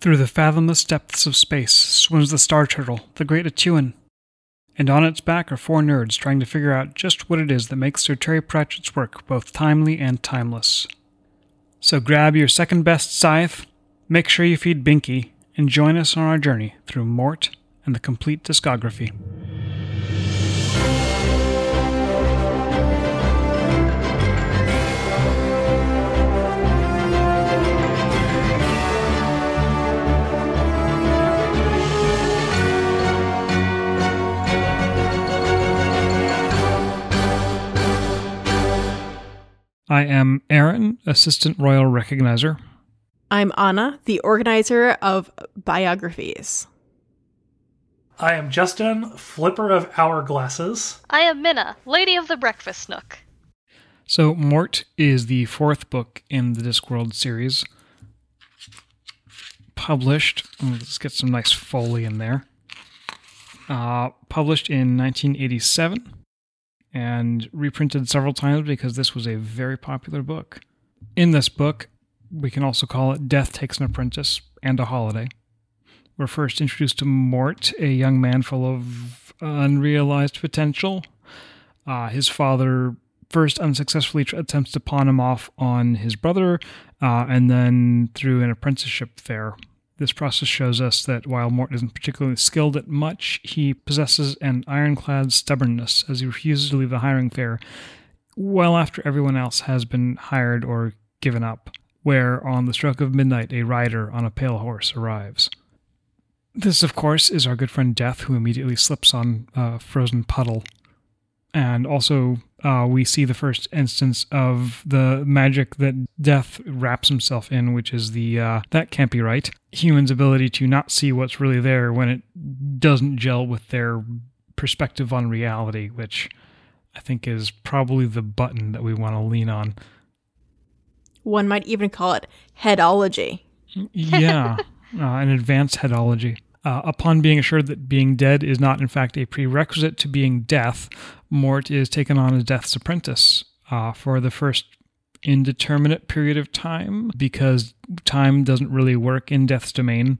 Through the fathomless depths of space swims the star turtle, the great A'Tuin. And on its back are four nerds trying to figure out just what it is that makes Sir Terry Pratchett's work both timely and timeless. So grab your second best scythe, make sure you feed Binky, and join us on our journey through Mort and the Compleat Discography. I am Aaron, Assistant Royal Recognizer. I'm Anna, the organizer of biographies. I am Justen, flipper of hourglasses. I am Minna, Lady of the Breakfast Nook. So, Mort is the fourth book in the Discworld series. Published, let's get some nice foley in there. Uh, published in 1987 and reprinted several times because this was a very popular book. In this book, we can also call it Death Takes an Apprentice and a Holiday. We're first introduced to Mort, a young man full of unrealized potential. Uh, his father first unsuccessfully attempts to pawn him off on his brother, uh, and then through an apprenticeship there, this process shows us that while Mort isn't particularly skilled at much, he possesses an ironclad stubbornness as he refuses to leave the hiring fair well after everyone else has been hired or given up, where on the stroke of midnight a rider on a pale horse arrives. This, of course, is our good friend Death, who immediately slips on a frozen puddle and also uh, we see the first instance of the magic that death wraps himself in, which is the uh, that can't be right. Humans' ability to not see what's really there when it doesn't gel with their perspective on reality, which I think is probably the button that we want to lean on. One might even call it headology. Yeah, uh, an advanced headology. Uh, upon being assured that being dead is not, in fact, a prerequisite to being death, Mort is taken on as Death's apprentice uh, for the first indeterminate period of time because time doesn't really work in Death's domain.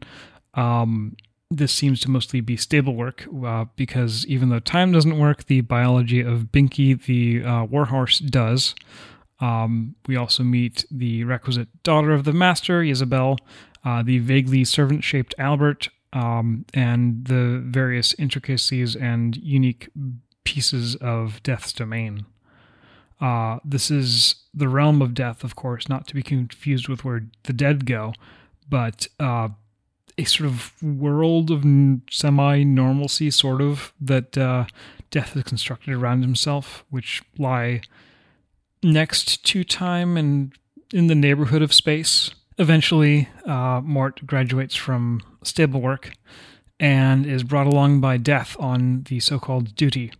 Um, this seems to mostly be stable work uh, because even though time doesn't work, the biology of Binky, the uh, warhorse, does. Um, we also meet the requisite daughter of the master, Ysabell, uh, the vaguely servant shaped Albert, um, and the various intricacies and unique pieces of Death's domain. Uh, this is the realm of death, of course, not to be confused with where the dead go, but uh, a sort of world of semi normalcy, sort of, that uh, death has constructed around himself, which lie next to time and in the neighborhood of space. Eventually, uh, Mort graduates from stable work and is brought along by death on the so called duty.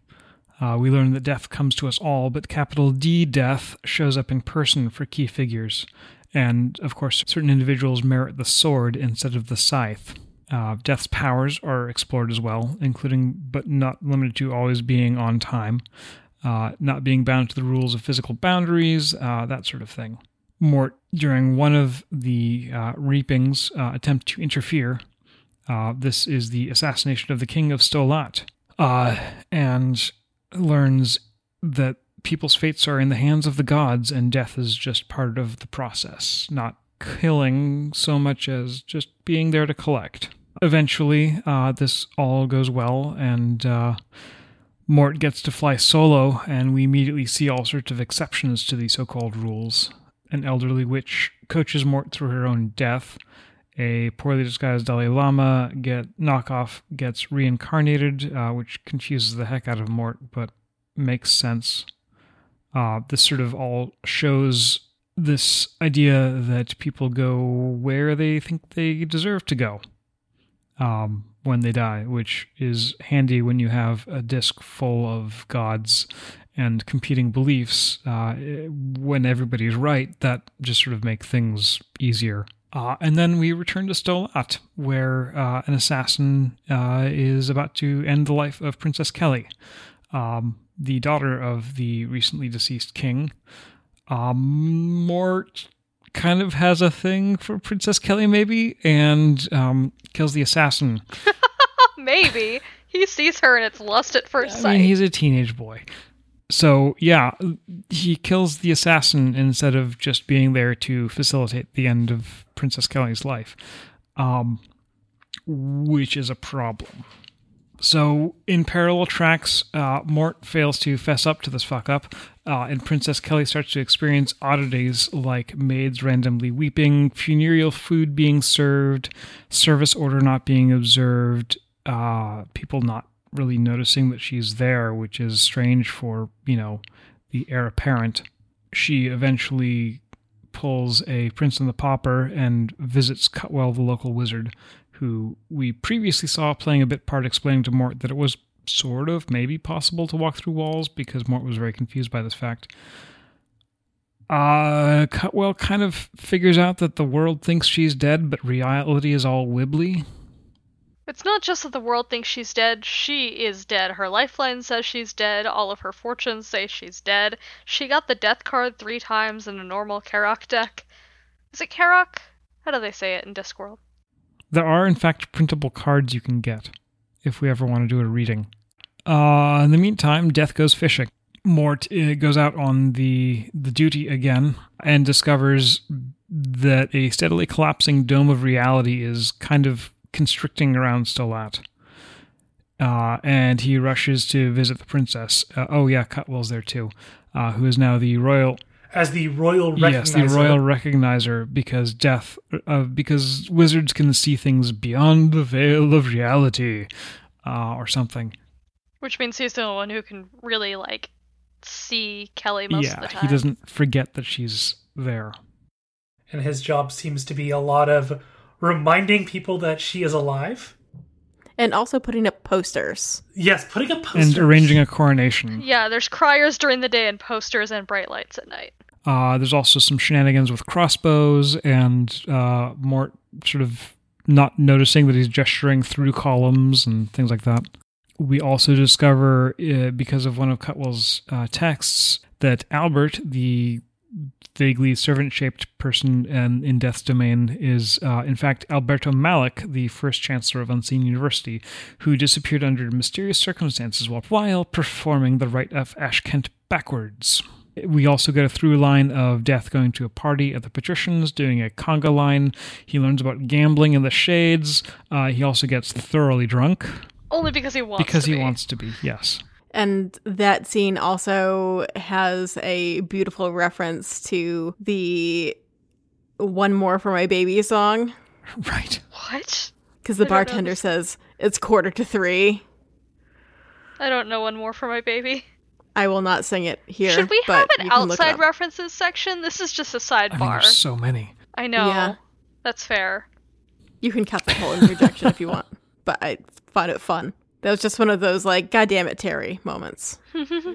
Uh, we learn that death comes to us all, but capital D death shows up in person for key figures. And of course, certain individuals merit the sword instead of the scythe. Uh, death's powers are explored as well, including but not limited to always being on time, uh, not being bound to the rules of physical boundaries, uh, that sort of thing. Mort, during one of the uh, reapings, uh, attempt to interfere. Uh, this is the assassination of the king of Sto Lat, uh, and learns that people's fates are in the hands of the gods, and death is just part of the process, not killing so much as just being there to collect. Eventually, uh, this all goes well, and uh, Mort gets to fly solo, and we immediately see all sorts of exceptions to the so called rules an elderly witch coaches Mort through her own death. A poorly disguised Dalai Lama get knockoff gets reincarnated, uh, which confuses the heck out of Mort, but makes sense. Uh, this sort of all shows this idea that people go where they think they deserve to go um, when they die, which is handy when you have a disc full of gods and competing beliefs, uh, when everybody's right, that just sort of make things easier. Uh, and then we return to Sto Lat, where uh, an assassin uh, is about to end the life of Princess Keli, um, the daughter of the recently deceased king. Um, Mort kind of has a thing for Princess Keli, maybe, and um, kills the assassin. Maybe. He sees her and it's lust at first I sight. mean, he's a teenage boy. So, yeah, he kills the assassin instead of just being there to facilitate the end of Princess Keli's life, um, which is a problem. So, in parallel tracks, uh, Mort fails to fess up to this fuck up, uh, and Princess Keli starts to experience oddities like maids randomly weeping, funereal food being served, service order not being observed, uh, people not really noticing that she's there, which is strange for, you know, the heir apparent. She eventually pulls a Prince and the Pauper and visits Cutwell, the local wizard, who we previously saw playing a bit part explaining to Mort that it was sort of maybe possible to walk through walls because Mort was very confused by this fact. Uh, Cutwell kind of figures out that the world thinks she's dead, but reality is all wibbly. It's not just that the world thinks she's dead, she is dead. Her lifeline says she's dead, all of her fortunes say she's dead. She got the death card three times in a normal Caroc deck. Is it Caroc? How do they say it in Discworld? There are, in fact, printable cards you can get if we ever want to do a reading. Uh, in the meantime, Death goes fishing. Mort uh, goes out on the the duty again and discovers that a steadily collapsing dome of reality is kind of constricting around Sto Lat. Uh, and he rushes to visit the princess. Uh, oh yeah, Cutwell's there too, uh, who is now the royal As the royal recognizer. Yes, the royal recognizer because death, uh, because wizards can see things beyond the veil of reality, uh, or something. Which means he's the only one who can really, like, see Keli most yeah, of the time. he doesn't forget that she's there. And his job seems to be a lot of reminding people that she is alive. And also putting up posters. Yes, putting up posters. And arranging a coronation. Yeah, there's criers during the day and posters and bright lights at night. Uh, there's also some shenanigans with crossbows and uh, Mort sort of not noticing that he's gesturing through columns and things like that. We also discover, uh, because of one of Cutwell's uh, texts, that Albert, the vaguely servant shaped person in, in Death's Domain, is uh, in fact Alberto Malich, the first chancellor of Unseen University, who disappeared under mysterious circumstances while, while performing the rite of AshkEnte backwards. We also get a through line of Death going to a party at the Patricians, doing a conga line. He learns about gambling in the shades. Uh, he also gets thoroughly drunk Only because he wants because he be. wants to be. Yes. And that scene also has a beautiful reference to the One More for My Baby song. Right. What? Because the I bartender says, it's quarter to three. I don't know one more for my baby. I will not sing it here. Should we but have an you can look it outside references section? This is just a I think sidebar. there's so many. I know. Yeah. That's fair. You can cut the whole interjection if you want, but I find it fun. That was just one of those like, God damn it, Terry moments.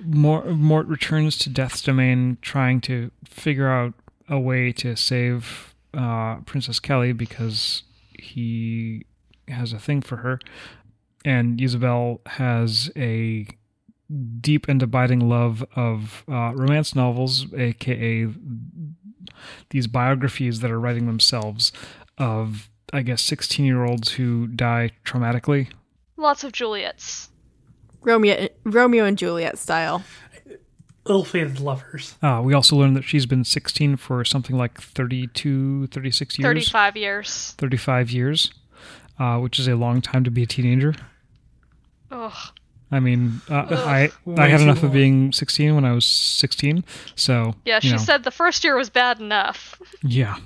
Mort, Mort returns to Death's Domain trying to figure out a way to save uh, Princess Keli because he has a thing for her. And Ysabell has a deep and abiding love of uh, romance novels, aka these biographies that are writing themselves of, I guess, 16 year olds who die traumatically. Lots of Juliets. Romeo, Romeo and Juliet style. Ill-fated lovers. Uh, we also learned that she's been 16 for something like 32, 36 years. 35 years. 35 years, uh, which is a long time to be a teenager. Ugh. I mean, uh, I I had enough of being 16 when I was 16, so Yeah, you she know, said the first year was bad enough. yeah.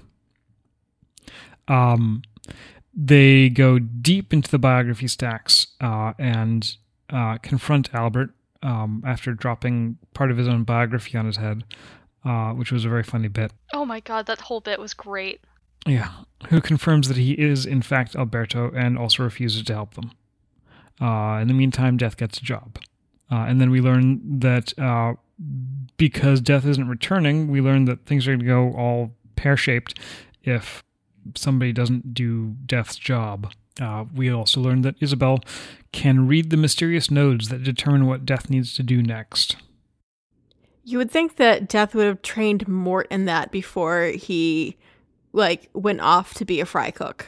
Um, they go deep into the biography stacks uh, and uh, confront Albert um, after dropping part of his own biography on his head, uh, which was a very funny bit. Oh my god, that whole bit was great. Yeah, who confirms that he is in fact Alberto and also refuses to help them. Uh, in the meantime, Death gets a job, uh, and then we learn that uh, because Death isn't returning, we learn that things are going to go all pear shaped if somebody doesn't do Death's job. Uh, we also learned that Ysabell can read the mysterious nodes that determine what Death needs to do next. You would think that Death would have trained Mort in that before he like went off to be a fry cook.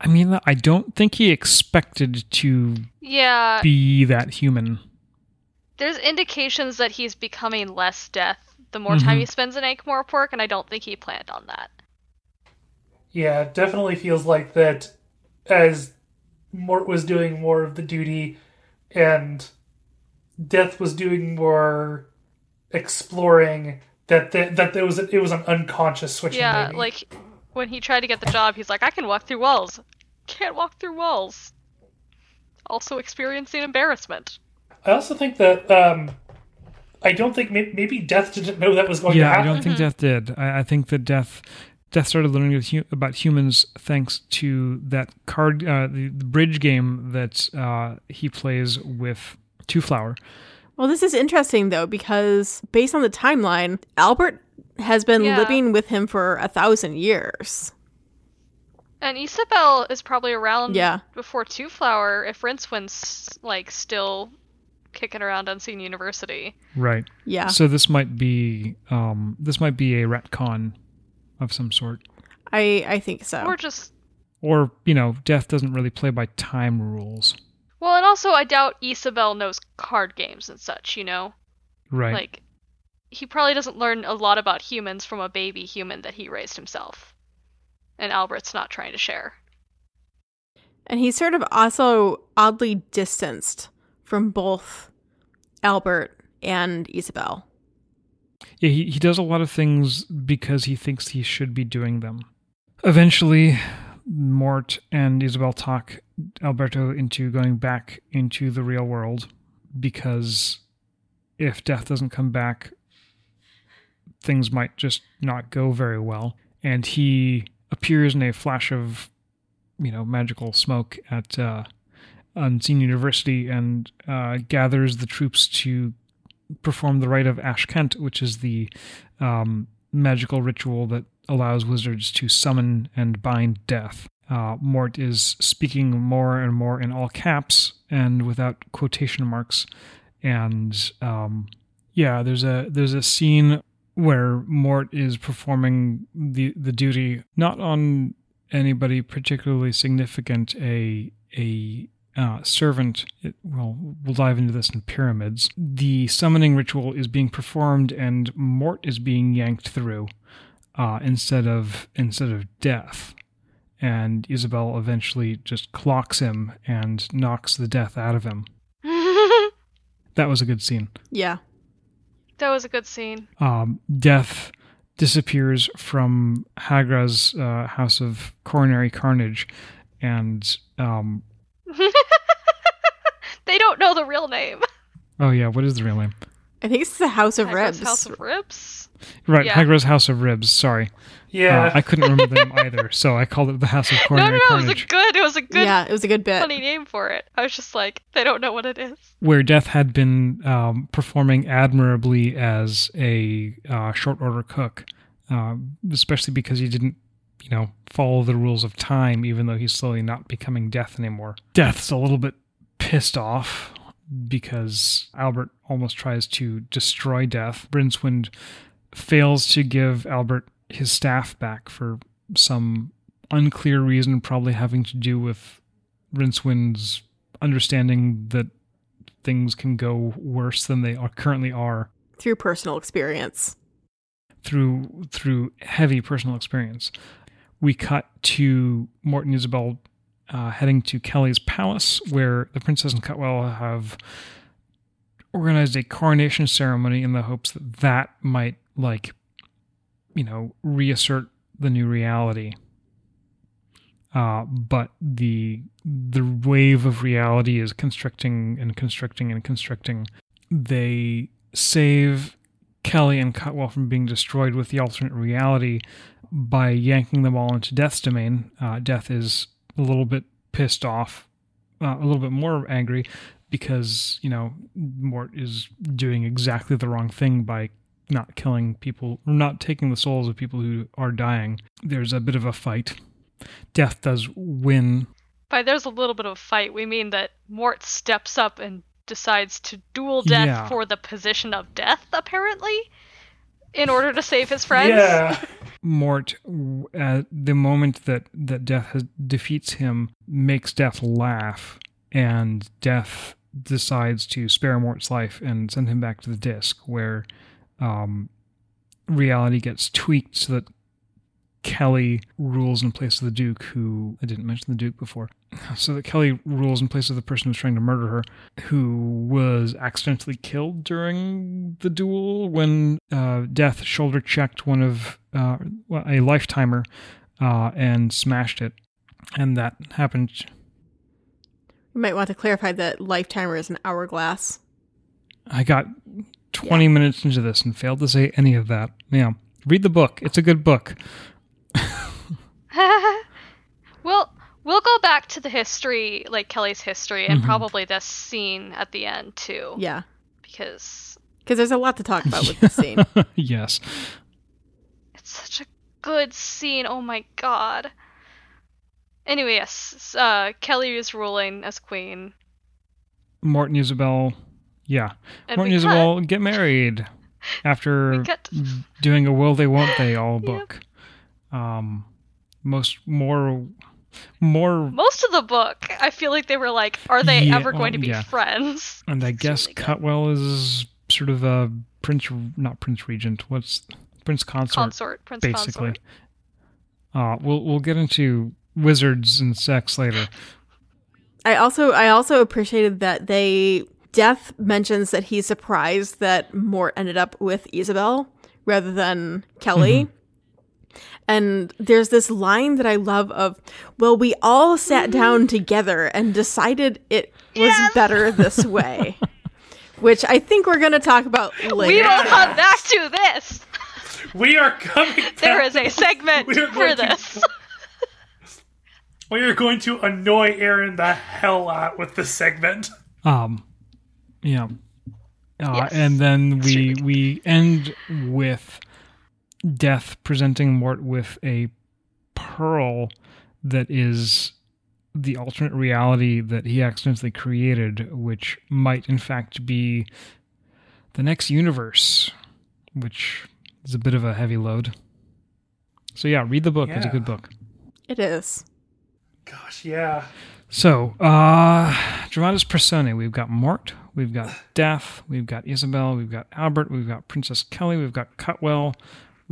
I mean, I don't think he expected to Yeah, be that human. there's indications that he's becoming less death the more time Mhm. he spends in Ankh-Morpork, and I don't think he planned on that. Yeah, it definitely feels like that as Mort was doing more of the duty and Death was doing more exploring that that, that there was it was an unconscious switching Yeah, maybe. like when he tried to get the job, he's like, I can walk through walls. Can't walk through walls. Also experiencing embarrassment. I also think that um I don't think maybe, maybe Death didn't know that was going to happen. yeah, I don't think Death did. I, I think that Death Death started learning about humans thanks to that card, uh, the, the bridge game that uh, he plays with Twoflower. Well, this is interesting though because based on the timeline, Albert has been Yeah. living with him for a thousand years. And Ysabell is probably around Yeah. before Twoflower if Rincewind's like still kicking around Unseen University. Right. Yeah. So this might be um, this might be a retcon of some sort, I I think so. Or just or you know, Death doesn't really play by time rules. well, and also I doubt Ysabell knows card games and such, you know? Right. Like he probably doesn't learn a lot about humans from a baby human that he raised himself. And Albert's not trying to share. And he's sort of also oddly distanced from both Albert and Ysabell. Yeah, he, he does a lot of things because he thinks he should be doing them. Eventually, Mort and Ysabell talk Alberto into going back into the real world because if death doesn't come back, things might just not go very well. And he appears in a flash of, you know, magical smoke at uh, Unseen University and uh, gathers the troops to perform the rite of AshkEnte, which is the um, magical ritual that allows wizards to summon and bind death. Uh, Mort is speaking more and more in all caps and without quotation marks, and um, yeah, there's a there's a scene where Mort is performing the the duty not on anybody particularly significant, a a uh, servant. It, well, we'll dive into this in pyramids. The summoning ritual is being performed, and Mort is being yanked through uh, instead of instead of death. And Ysabell eventually just clocks him and knocks the death out of him. That was a good scene. Yeah. That was a good scene. Um, death disappears from Hagra's uh, house of coronary carnage, and um, they don't know the real name. oh yeah, what is the real name? I think it's the House of Hagra's Ribs. House of Ribs. Right, Yeah. Hagra's house of ribs. Sorry, Yeah. uh, I couldn't remember the name either, so I called it the house of No, no, coronary no, it was a good, it was a good, yeah, it was a good bit. funny name for it. I was just like, they don't know what it is. where Death had been um, performing admirably as a uh, short order cook, um, especially because he didn't, you know, follow the rules of time, even though he's slowly not becoming Death anymore. Death's a little bit pissed off because Albert almost tries to destroy Death. Rincewind fails to give Albert his staff back for some unclear reason, probably having to do with Rincewind's understanding that things can go worse than they are currently are Through personal experience. through through heavy personal experience. We cut to Morton Ysabell uh, heading to Keli's palace, where the princess and Cutwell have organized a coronation ceremony in the hopes that that might, like, you know, reassert the new reality. Uh, but the the wave of reality is constricting and constricting and constricting. They save Keli and Cutwell from being destroyed with the alternate reality by yanking them all into Death's domain. Uh, Death is a little bit pissed off, uh, a little bit more angry because, you know, Mort is doing exactly the wrong thing by not killing people, or not taking the souls of people who are dying. There's a bit of a fight. Death does win. By there's a little bit of a fight, we mean that Mort steps up and decides to duel death Yeah. for the position of death, apparently, in order to save his friends. Yeah. Mort, w- at the moment that, that Death has, defeats him, makes Death laugh, and Death decides to spare Mort's life and send him back to the disc, where um, reality gets tweaked so that Keli rules in place of the Duke, who I didn't mention the Duke before. So that Keli rules in place of the person who's trying to murder her, who was accidentally killed during the duel when uh, Death shoulder checked one of uh, a lifetimer uh, and smashed it. And that happened. You might want to clarify that lifetimer is an hourglass. I got 20 minutes into this and failed to say any of that. Yeah. Read the book. It's a good book. We'll we'll go back to the history, like Keli's history, and Mhm. probably this scene at the end too, Yeah. because Because there's a lot to talk about with this scene. yes. it's such a good scene. Oh my god. Anyway, yes, uh, Keli is ruling as queen, Morton and Ysabell. Yeah. and Mort we and cut- Ysabell get married after doing a will they won't they all Yep. book. Um, most more more most of the book. I feel like they were like, are they Yeah, ever well, going to be yeah. friends? and I It's guess really good. Cutwell is sort of a prince not prince regent what's prince consort, Consort, Prince basically. Consort. Uh we'll we'll get into wizards and sex later. I also I also appreciated that they Death mentions that he's surprised that Mort ended up with Ysabell rather than Keli. And there's this line that I love of, well, we all sat down together and decided it was Yes! better this way. Which I think we're going to talk about later. We will come back to this. We are coming back. There is a segment We are for going to- this. We are going to annoy Aaron the hell out with this segment. Um, yeah. Uh, Yes. And then we we end with Death presenting Mort with a pearl that is the alternate reality that he accidentally created, which might in fact be the next universe, which is a bit of a heavy load. So yeah, read the book. It's a good book. It is. Gosh, yeah. So, uh, Dramatis Personae. We've got Mort, we've got Death, we've got Ysabell, we've got Albert, we've got Princess Keli, we've got Cutwell,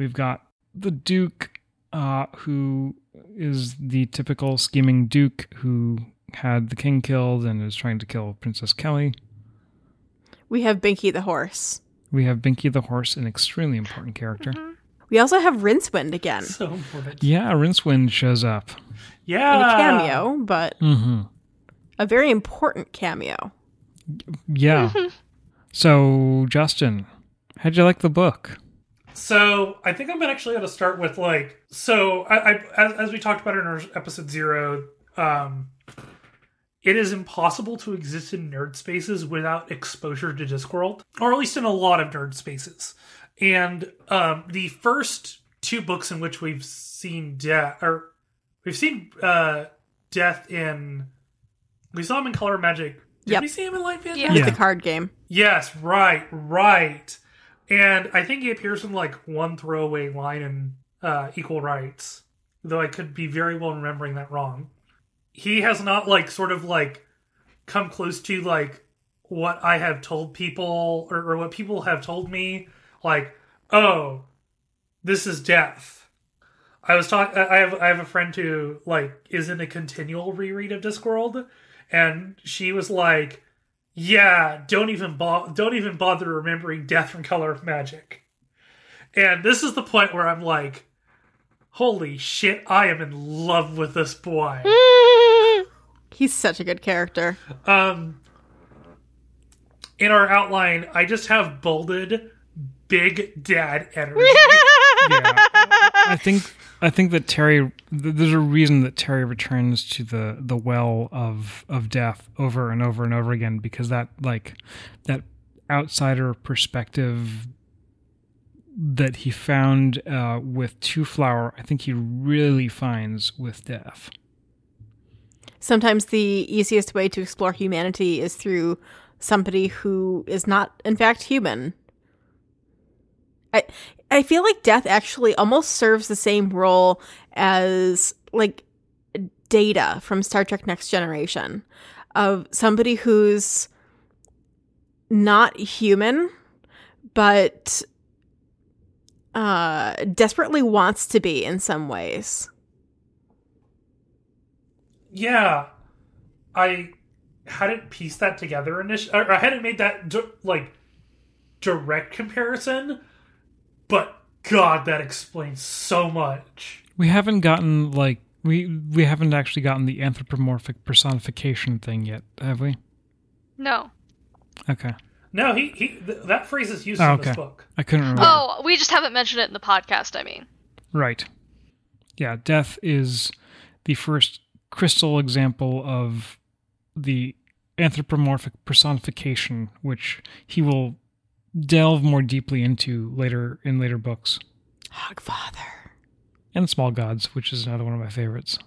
we've got the Duke, uh, who is the typical scheming Duke who had the king killed and is trying to kill Princess Keli. We have Binky the horse. We have Binky the horse, an extremely important character. We also have Rincewind again So important. Yeah, Rincewind shows up. Yeah. in a cameo, but Mm-hmm. a very important cameo. Yeah. so, Justen, how'd you like the book? So I think I'm actually going to start with like so I, I as, as we talked about in our episode zero, um, it is impossible to exist in nerd spaces without exposure to Discworld, or at least in a lot of nerd spaces. And um, the first two books in which we've seen death, or we've seen uh, death in, we saw him in Color Magic. Did Yep. we see him in Light Fantasy? Yeah. With Yeah. the card game. Yes, right, right. And I think he appears in like one throwaway line in uh, Equal Rites, though I could be very well remembering that wrong. He has not like sort of like come close to like what I have told people or, or what people have told me, like, oh, this is death. I was talking. I have I have a friend who like is in a continual reread of Discworld, and she was like, "Yeah, don't even bo- don't even bother remembering Death from Color of Magic." And this is the point where I'm like, "Holy shit! I am in love with this boy." He's such a good character. Um, in our outline, I just have bolded "Big Dad Energy." yeah. I think I think that Terry. There's a reason that Terry returns to the the well of of death over and over and over again because that like that outsider perspective that he found uh, with Twoflower, I think he really finds with death. Sometimes the easiest way to explore humanity is through somebody who is not in fact human. I I feel like death actually almost serves the same role as like data from Star Trek Next Generation of somebody who's not human but uh desperately wants to be in some ways. Yeah, I hadn't pieced that together initially, I hadn't made that like direct comparison, but God, that explains so much. We haven't gotten like we we haven't actually gotten the anthropomorphic personification thing yet, have we? No. Okay. No, he he th- that phrase is used Oh, in this okay. book. I couldn't remember. Oh, we just haven't mentioned it in the podcast, I mean. Right. Yeah, death is the first crystal example of the anthropomorphic personification, which he will delve more deeply into later in later books. Hogfather. And Small Gods, which is another one of my favorites.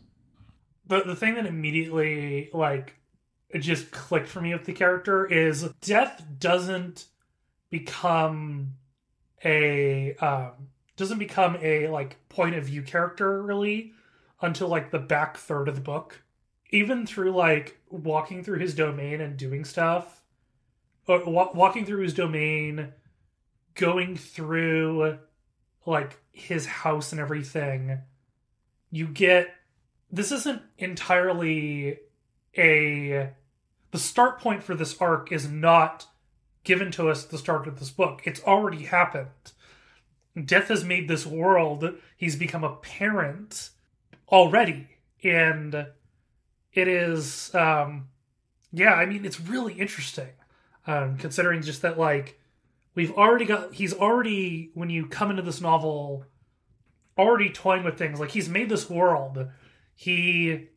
The the thing that immediately like it just clicked for me with the character is death doesn't become a um doesn't become a like point of view character really until like the back third of the book even through like walking through his domain and doing stuff or wa- walking through his domain going through like his house and everything you get this isn't entirely a the start point for this arc is not given to us at the start of this book. It's already happened. Death has made this world. He's become a parent already. And it is um yeah i mean it's really interesting um considering just that like we've already got he's already when you come into this novel already toying with things. Like he's made this world. He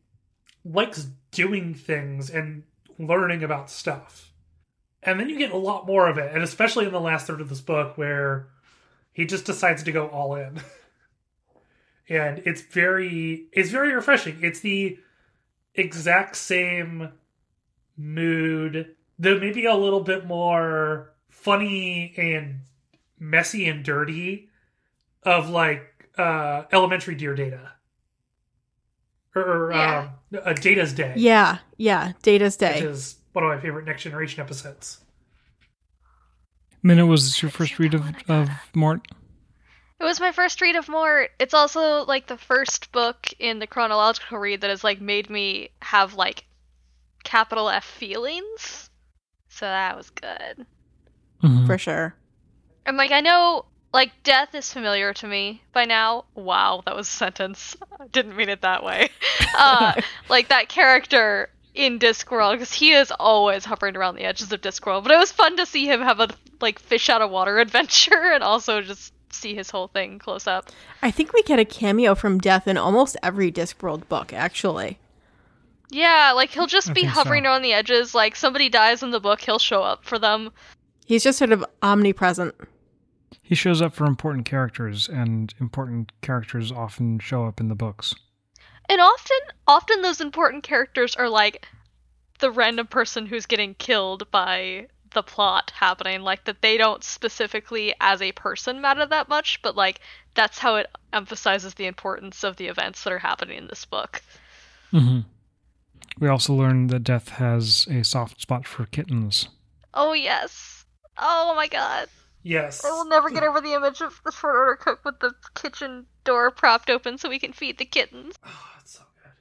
likes doing things and learning about stuff. And then you get a lot more of it and especially in the last third of this book where he just decides to go all in. And it's very it's very refreshing. It's the exact same mood though maybe a little bit more funny and messy and dirty of like uh elementary dear data or, or Yeah. um, a data's day Yeah, yeah. Data's day which is one of my favorite next generation episodes Minna, was this your first read of, of Mort? It was my first read of Mort. It's also like the first book in the chronological read that has like made me have like capital F feelings. So that was good. Mhm. For sure. And like I know like death is familiar to me by now. Wow, that was a sentence. I didn't mean it that way. Uh like that character in Discworld because he is always hovering around the edges of Discworld. But it was fun to see him have a like fish out of water adventure and also just see his whole thing close up. I think we get a cameo from Death in almost every Discworld book, actually. Yeah, like he'll just be think so. hovering around the edges. Like somebody dies in the book, he'll show up for them. He's just sort of omnipresent. He shows up for important characters, and important characters often show up in the books. And often, often those important characters are like the random person who's getting killed by the plot happening. Like that they don't specifically as a person matter that much, but like that's how it emphasizes the importance of the events that are happening in this book. hmm We also learn that Death has a soft spot for kittens. Oh yes. Oh my god. yes I will never get over the image of the short order cook with the kitchen door propped open so we can feed the kittens. Oh, it's so good.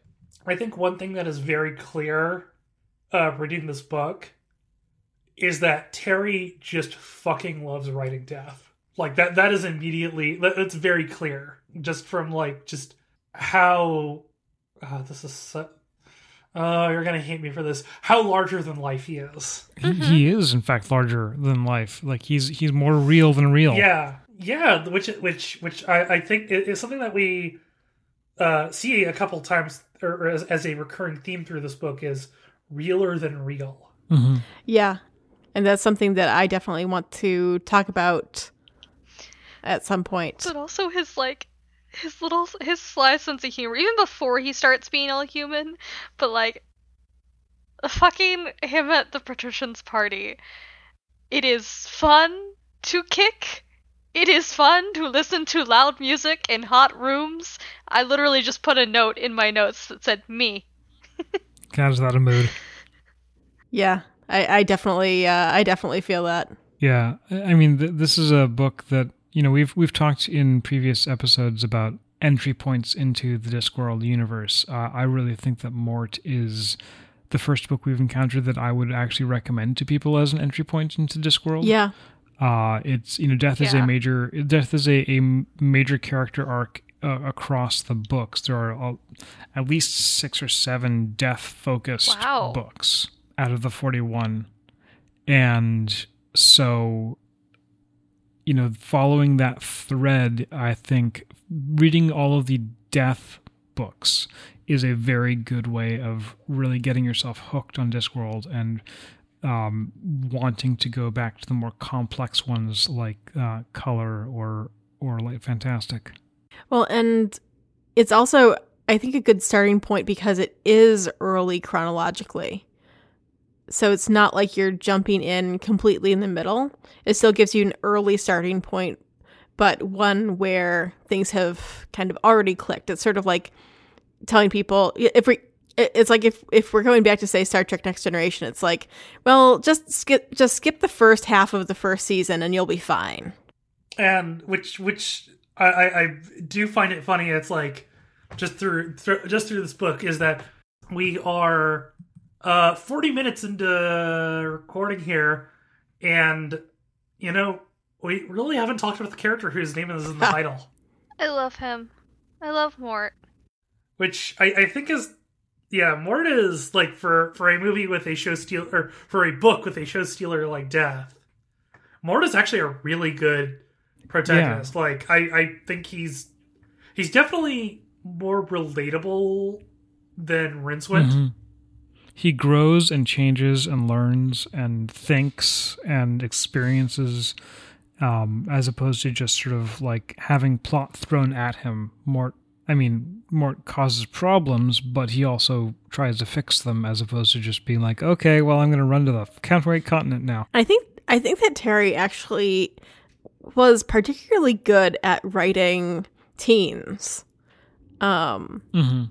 I think one thing that is very clear uh, reading this book is that Terry just fucking loves writing death. Like that. That is immediately. that- That's very clear, just from like just how. Uh, this is. So, oh, you're gonna hate me for this. How larger than life he is. He, he is, in fact, larger than life. Like he's he's more real than real. Yeah, yeah. Which which which I, I think is something that we uh, see a couple times, or, or as, as a recurring theme through this book is realer than real. hmm Yeah. And that's something that I definitely want to talk about at some point. But also his like his little his sly sense of humor, even before he starts being all human. But like fucking him at the patrician's party. It is fun to kick. It is fun to listen to loud music in hot rooms. I literally just put a note in my notes that said me. God, is that a mood? Yeah, I, I definitely, uh, I definitely feel that. Yeah, I I mean, th- this is a book that you know we've we've talked in previous episodes about entry points into the Discworld universe. Uh, I really think that Mort is the first book we've encountered that I would actually recommend to people as an entry point into Discworld. Yeah, Uh, it's you know, death is a major death is a, a major character arc uh, across the books. There are uh, at least six or seven death focused Wow. books out of the forty one, and so you know, following that thread, I think reading all of the death books is a very good way of really getting yourself hooked on Discworld and um, wanting to go back to the more complex ones like uh, Color or or Light Fantastic. Well, and it's also, I think, a good starting point because it is early chronologically. So it's not like you're jumping in completely in the middle. It still gives you an early starting point, but one where things have kind of already clicked. It's sort of like telling people if we. It's like if if we're going back to say Star Trek Next Generation, it's like, well, just skip just skip the first half of the first season and you'll be fine. and which which I, I, do find it funny. It's like just through, through just through this book is that we are uh 40 minutes into recording here, and you know we really haven't talked about the character whose name is in the title, I love him. I love Mort. which I, I think is yeah Mort is like for for a movie with a show steal or for a book with a show stealer like death. Mort is actually a really good protagonist. Like I, I think he's he's definitely more relatable than Rincewind. Mhm. He grows and changes and learns and thinks and experiences, um, as opposed to just sort of like having plot thrown at him. Mort, I mean, Mort causes problems, but he also tries to fix them, as opposed to just being like, okay, well, I'm going to run to the counterweight continent now. I think I think that Terry actually was particularly good at writing teens. Um Mm-hmm.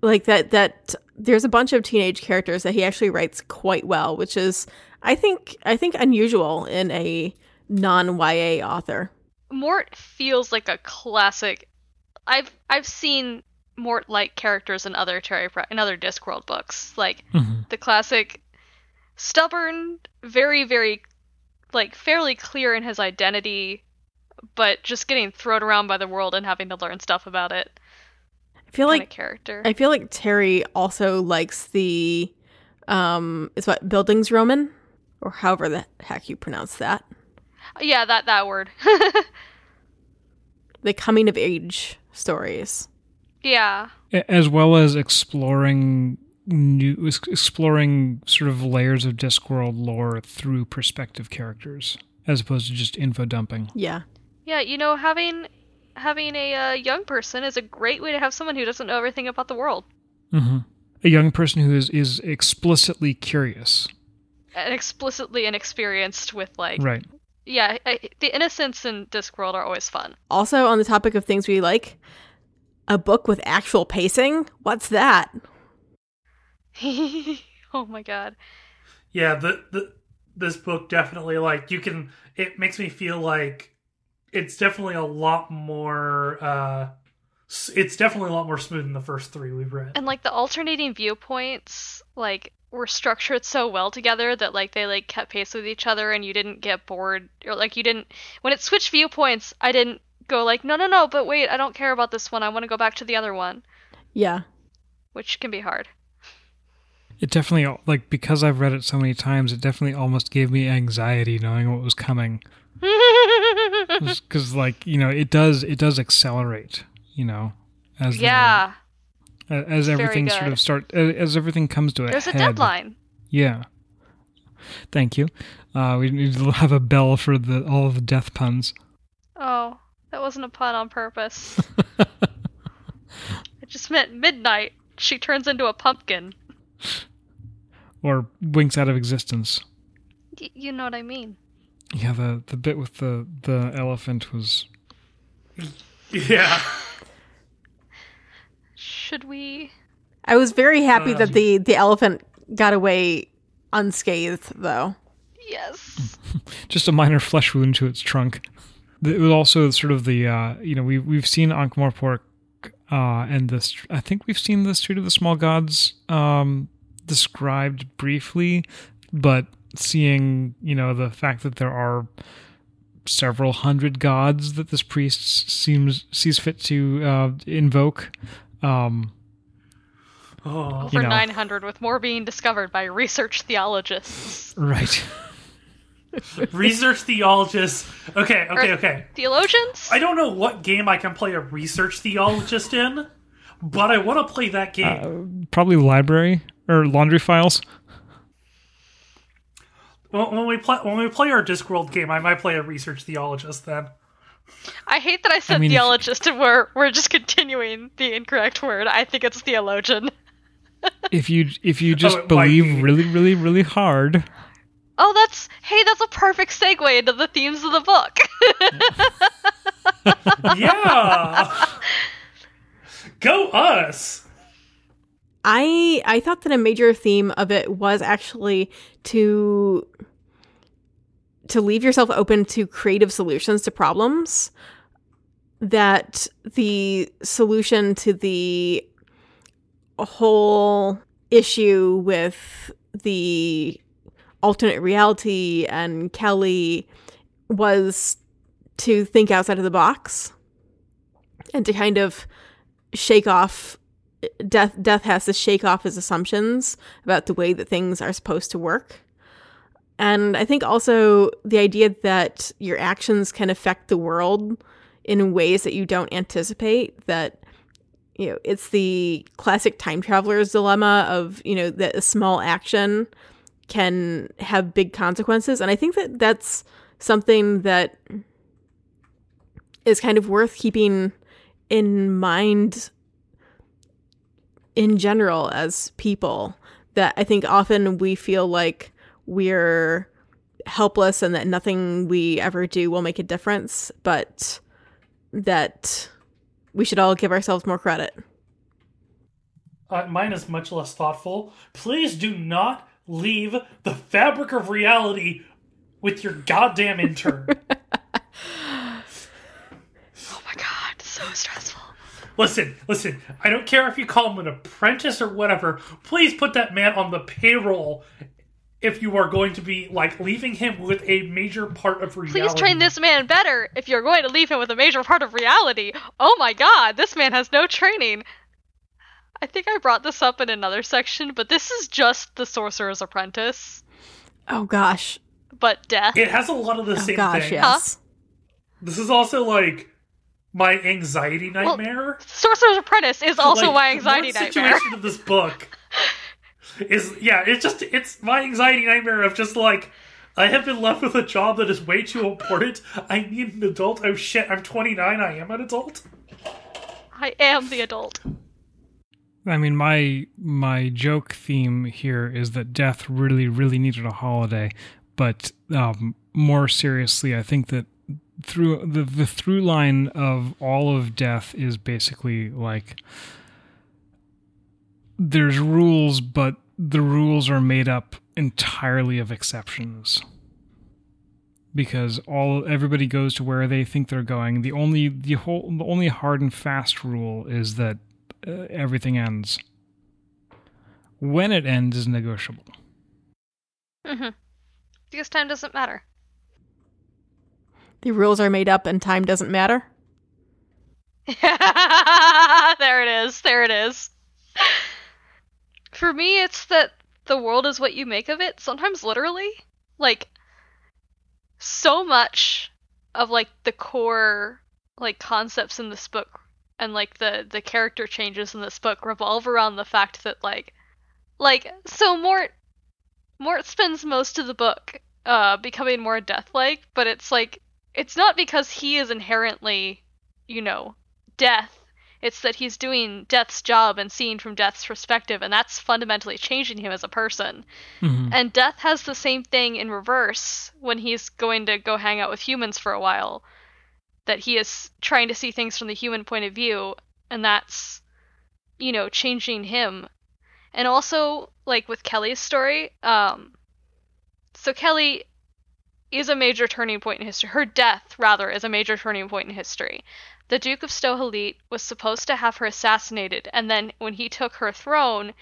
Like that that there's a bunch of teenage characters that he actually writes quite well, which is I think I think unusual in a non-YA author. Mort feels like a classic. I've I've seen Mort like characters in other Terry Prat- in other Discworld books, like Mm-hmm. the classic stubborn, very very like fairly clear in his identity, but just getting thrown around by the world and having to learn stuff about it. I feel like of character. I feel like Terry also likes the um is what Bildungsroman or however the heck you pronounce that. yeah, that that word. The coming of age stories. yeah. As well as exploring new, exploring sort of layers of Discworld lore through perspective characters, as opposed to just info dumping. Yeah. Yeah, you know, having having a uh, young person is a great way to have someone who doesn't know everything about the world. hmm A young person who is is explicitly curious, and explicitly inexperienced with like right? yeah I, the innocence in discworld are always fun Also, on the topic of things we like, a book with actual pacing? What's that? oh my god Yeah, the, the this book definitely like you can. It makes me feel like it's definitely a lot more. uh It's definitely a lot more smooth than the first three we've read. and like the alternating viewpoints like were structured so well together that like they like kept pace with each other and you didn't get bored or like you didn't when it switched viewpoints i didn't go like no no no but wait i don't care about this one i want to go back to the other one Yeah. which can be hard It definitely like because I've read it so many times, it definitely almost gave me anxiety knowing what was coming. Because like you know, it does it does accelerate. You know, as yeah as everything sort of start as everything comes to a there's a deadline Yeah. Thank you. Uh, we need to have a bell for the all of the death puns. Oh, that wasn't a pun on purpose. it just meant midnight. She turns into a pumpkin. or winks out of existence. Y- you know what I mean. Yeah, the the bit with the the elephant was Yeah. Should we? I was very happy Um, that the the elephant got away unscathed, though. Yes. just a minor flesh wound to its trunk. It was also sort of the uh, you know we we've seen Ankh-Morpork uh, and this I think we've seen the Street of the Small Gods um, described briefly, but seeing you know the fact that there are several hundred gods that this priest seems sees fit to uh, invoke. Um, Oh. Over know. 900, with more being discovered by research theologists. right. Research theologist. Okay, okay, Or- okay. Theologians? I don't know what game I can play a research theologist in, but I want to play that game. Probably library or laundry files. Well, when we play when we play our Discworld game, I might play a research theologist then. I hate that I said mean, if- theologist and we're, we're just continuing the incorrect word. I think it's theologian. If you if you just oh, it might believe be. really really really hard, Oh, that's. Hey, that's a perfect segue into the themes of the book. Yeah. Go us. I I thought that a major theme of it was actually to to leave yourself open to creative solutions to problems that the solution to the whole issue with the alternate reality and Keli was to think outside of the box and to kind of shake off death death has to shake off his assumptions about the way that things are supposed to work. And i think also the idea that your actions can affect the world in ways that you don't anticipate that you know it's the classic time traveler's dilemma of you know that a small action can have big consequences. And i think that that's something that is kind of worth keeping in mind in general as people that I think often we feel like we're helpless and that nothing we ever do will make a difference, but that we should all give ourselves more credit. Uh, mine is much less thoughtful. Please do not leave the fabric of reality with your goddamn intern. oh my god, so stressful. Listen, listen. I don't care if you call him an apprentice or whatever. Please put that man on the payroll if you are going to be like leaving him with a major part of reality. Please train this man better if you're going to leave him with a major part of reality. Oh my god, this man has no training. I think I brought this up in another section, but this is just the Sorcerer's Apprentice, Oh gosh. but death. It has a lot of the Oh same gosh, thing. yes. This is also like my anxiety nightmare. Sorcerer's Apprentice is also Like, my anxiety one nightmare. situation of this book is yeah, it's just it's my anxiety nightmare of just like I have been left with a job that is way too important. I need an adult. Oh shit, I'm 29. I am an adult. I am the adult. I mean, my my joke theme here is that death really, really needed a holiday. But um, more seriously, I think that through the the through line of all of death is basically like there's rules, but the rules are made up entirely of exceptions. Because all everybody goes to where they think they're going. The only the whole the only hard and fast rule is that uh, everything ends. When it ends is negotiable. hmm Because time doesn't matter. The rules are made up and time doesn't matter. there it is. There it is. For me, it's that the world is what you make of it, sometimes literally. Like, so much of, like, the core, like, concepts in this book and, like, the, the character changes in this book revolve around the fact that, like, like, so Mort, Mort spends most of the book, uh, becoming more death-like, but it's, like, it's not because he is inherently, you know, death. It's that he's doing Death's job and seeing from Death's perspective, and that's fundamentally changing him as a person. Mhm. And Death has the same thing in reverse when he's going to go hang out with humans for a while. That he is trying to see things from the human point of view, and that's, you know, changing him. And also, like with Keli's story, um, so Keli is a major turning point in history. Her death, rather, is a major turning point in history. The Duke of Sto Helit was supposed to have her assassinated, and then when he took her throne,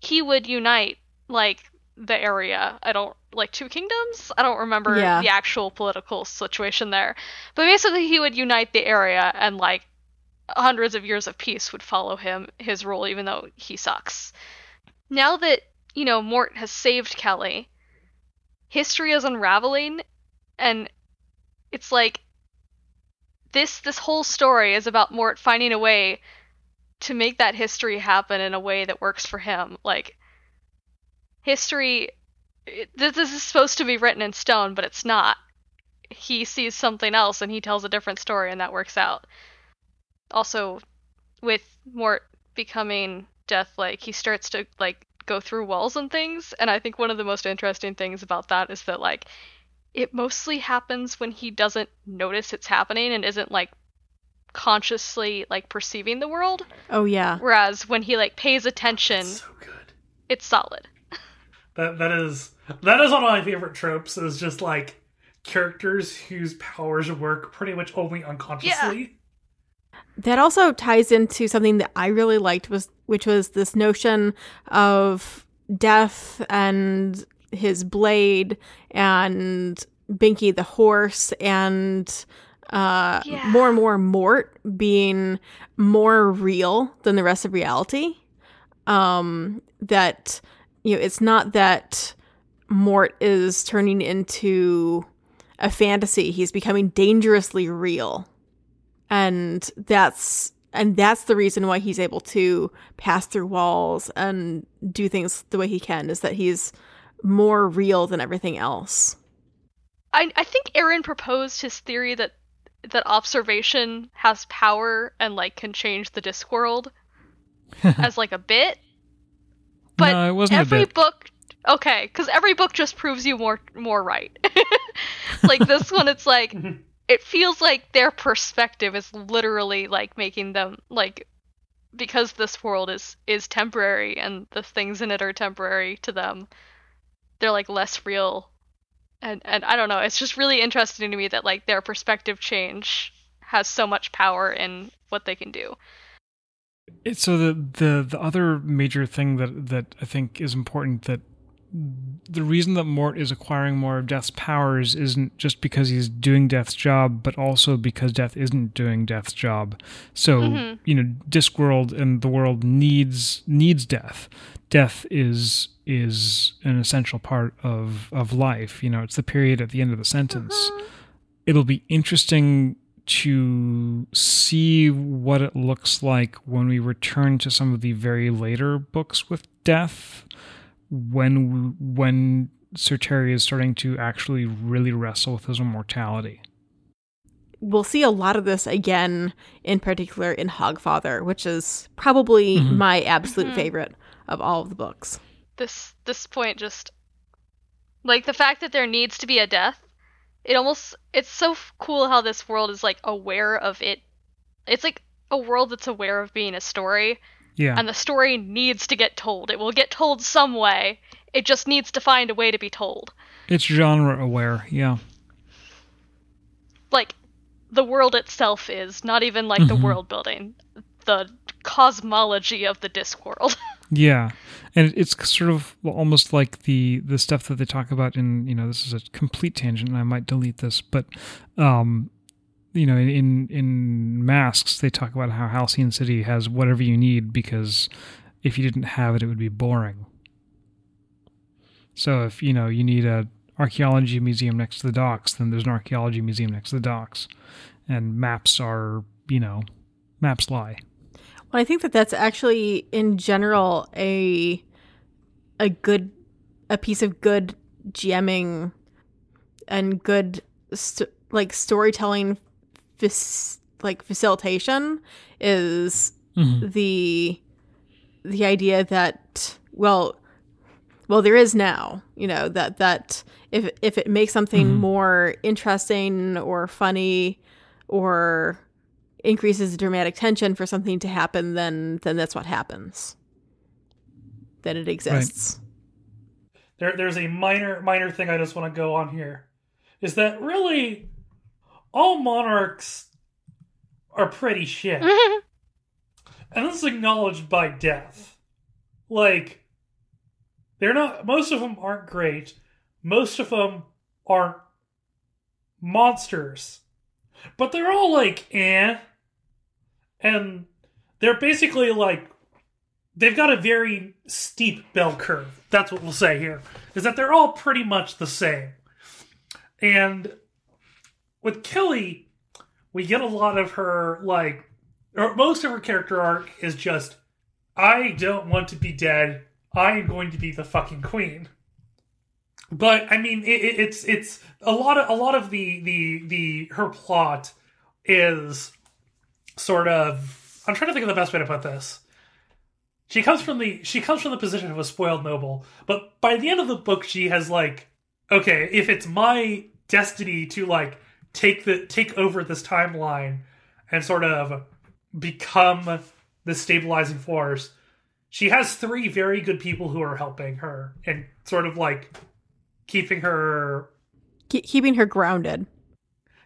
he would unite like the area. I don't like two kingdoms. I don't remember Yeah. the actual political situation there, but basically he would unite the area, and like hundreds of years of peace would follow him his rule, even though he sucks. Now that you know Mort has saved Keli, history is unraveling, and it's like this this whole story is about Mort finding a way to make that history happen in a way that works for him. Like history it, this is supposed to be written in stone, but it's not. He sees something else and he tells a different story and that works out. Also with Mort becoming death like he starts to like go through walls and things and I think one of the most interesting things about that is that like it mostly happens when he doesn't notice it's happening and isn't like consciously like perceiving the world Oh yeah. whereas when he like pays attention So good. it's solid That that is that is one of my favorite tropes. Is just like characters whose powers work pretty much only unconsciously. That also ties into something that I really liked was which was this notion of death and his blade and Binky the horse and uh Yeah. more and more Mort being more real than the rest of reality. Um that you know it's not that Mort is turning into a fantasy. He's becoming dangerously real and that's and that's the reason why he's able to pass through walls and do things the way he can is that he's more real than everything else I, I think Aaron proposed his theory that that observation has power and like can change the Discworld as like a bit. But no, it wasn't every a bit. book okay, because every book just proves you more more right. like this one, it's like it feels like their perspective is literally like making them like because this world is is temporary and the things in it are temporary to them they're like less real. And and I don't know it's just really interesting to me that like their perspective change has so much power in what they can do. It- so the the the other major thing that that I think is important that the reason that Mort is acquiring more of Death's powers isn't just because he's doing Death's job, but also because Death isn't doing Death's job. So Mhm. you know, Discworld and the world needs needs Death. Death is is an essential part of of life. You know, it's the period at the end of the sentence. It'll be interesting to see what it looks like when we return to some of the very later books with death when when Sir Terry is starting to actually really wrestle with his immortality. we'll see a lot of this again in particular in hogfather which is probably Mhm. my absolute Mhm. favorite of all of the books this this point just like the fact that there needs to be a death it almost it's so f- cool how this world is like aware of it it's like a world that's aware of being a story Yeah. and the story needs to get told it will get told some way it just needs to find a way to be told it's genre aware. Yeah. like the world itself is not even like the Mhm. world building the cosmology of the disc world Yeah, and it's sort of almost like the the stuff that they talk about in you know this is a complete tangent, and I might delete this, but um, you know in in masks they talk about how Halcyon City has whatever you need because if you didn't have it, it would be boring. So if you know you need a archaeology museum next to the docks, then there's an archaeology museum next to the docks, and maps are you know maps lie. Well, I think that that's actually in general a a good a piece of good GMing and good st- like storytelling fac- like facilitation is Mhm. the the idea that well well there is now you know that that if if it makes something Mhm. more interesting or funny or increases the dramatic tension for something to happen then then that's what happens that it exists there there's a minor minor thing I just want to go on here is that really all monarchs are pretty shit. and this is acknowledged by death. Like they're not most of them aren't great. Most of them aren't monsters. But they're all like eh. And they're basically like they've got a very steep bell curve. That's what we'll say here. Is that they're all pretty much the same. And with Keli, we get a lot of her like or most of her character arc is just I don't want to be dead. I am going to be the fucking queen. But I mean, it, it's it's a lot of a lot of the the the her plot is sort of. I'm trying to think of the best way to put this. She comes from the she comes from the position of a spoiled noble, but by the end of the book, she has like, okay, if it's my destiny to like take the take over this timeline and sort of become the stabilizing force, she has three very good people who are helping her and sort of like keeping her Ke- keeping her grounded.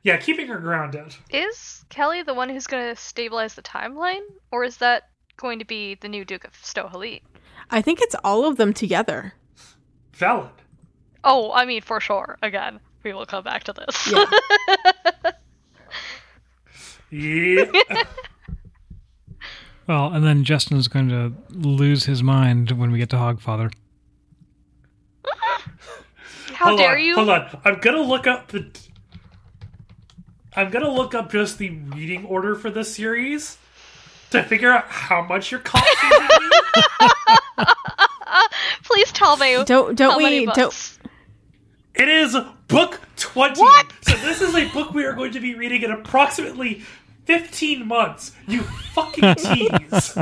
Yeah keeping her grounded. Is Keli the one who's going to stabilize the timeline, or is that going to be the new Duke of Sto Helit? i think it's all of them together. Valid. Oh, I mean, for sure. Again, we will come back to this. yeah yeah Well, and then Justen's going to lose his mind when we get to Hogfather. How hold dare on, you? hold on i'm gonna look up the i'm gonna look up just the reading order for this series to figure out how much you're costing me Please tell me. don't don't how many we don't it is book 20 What? so this is a book we are going to be reading in approximately 15 months you fucking tease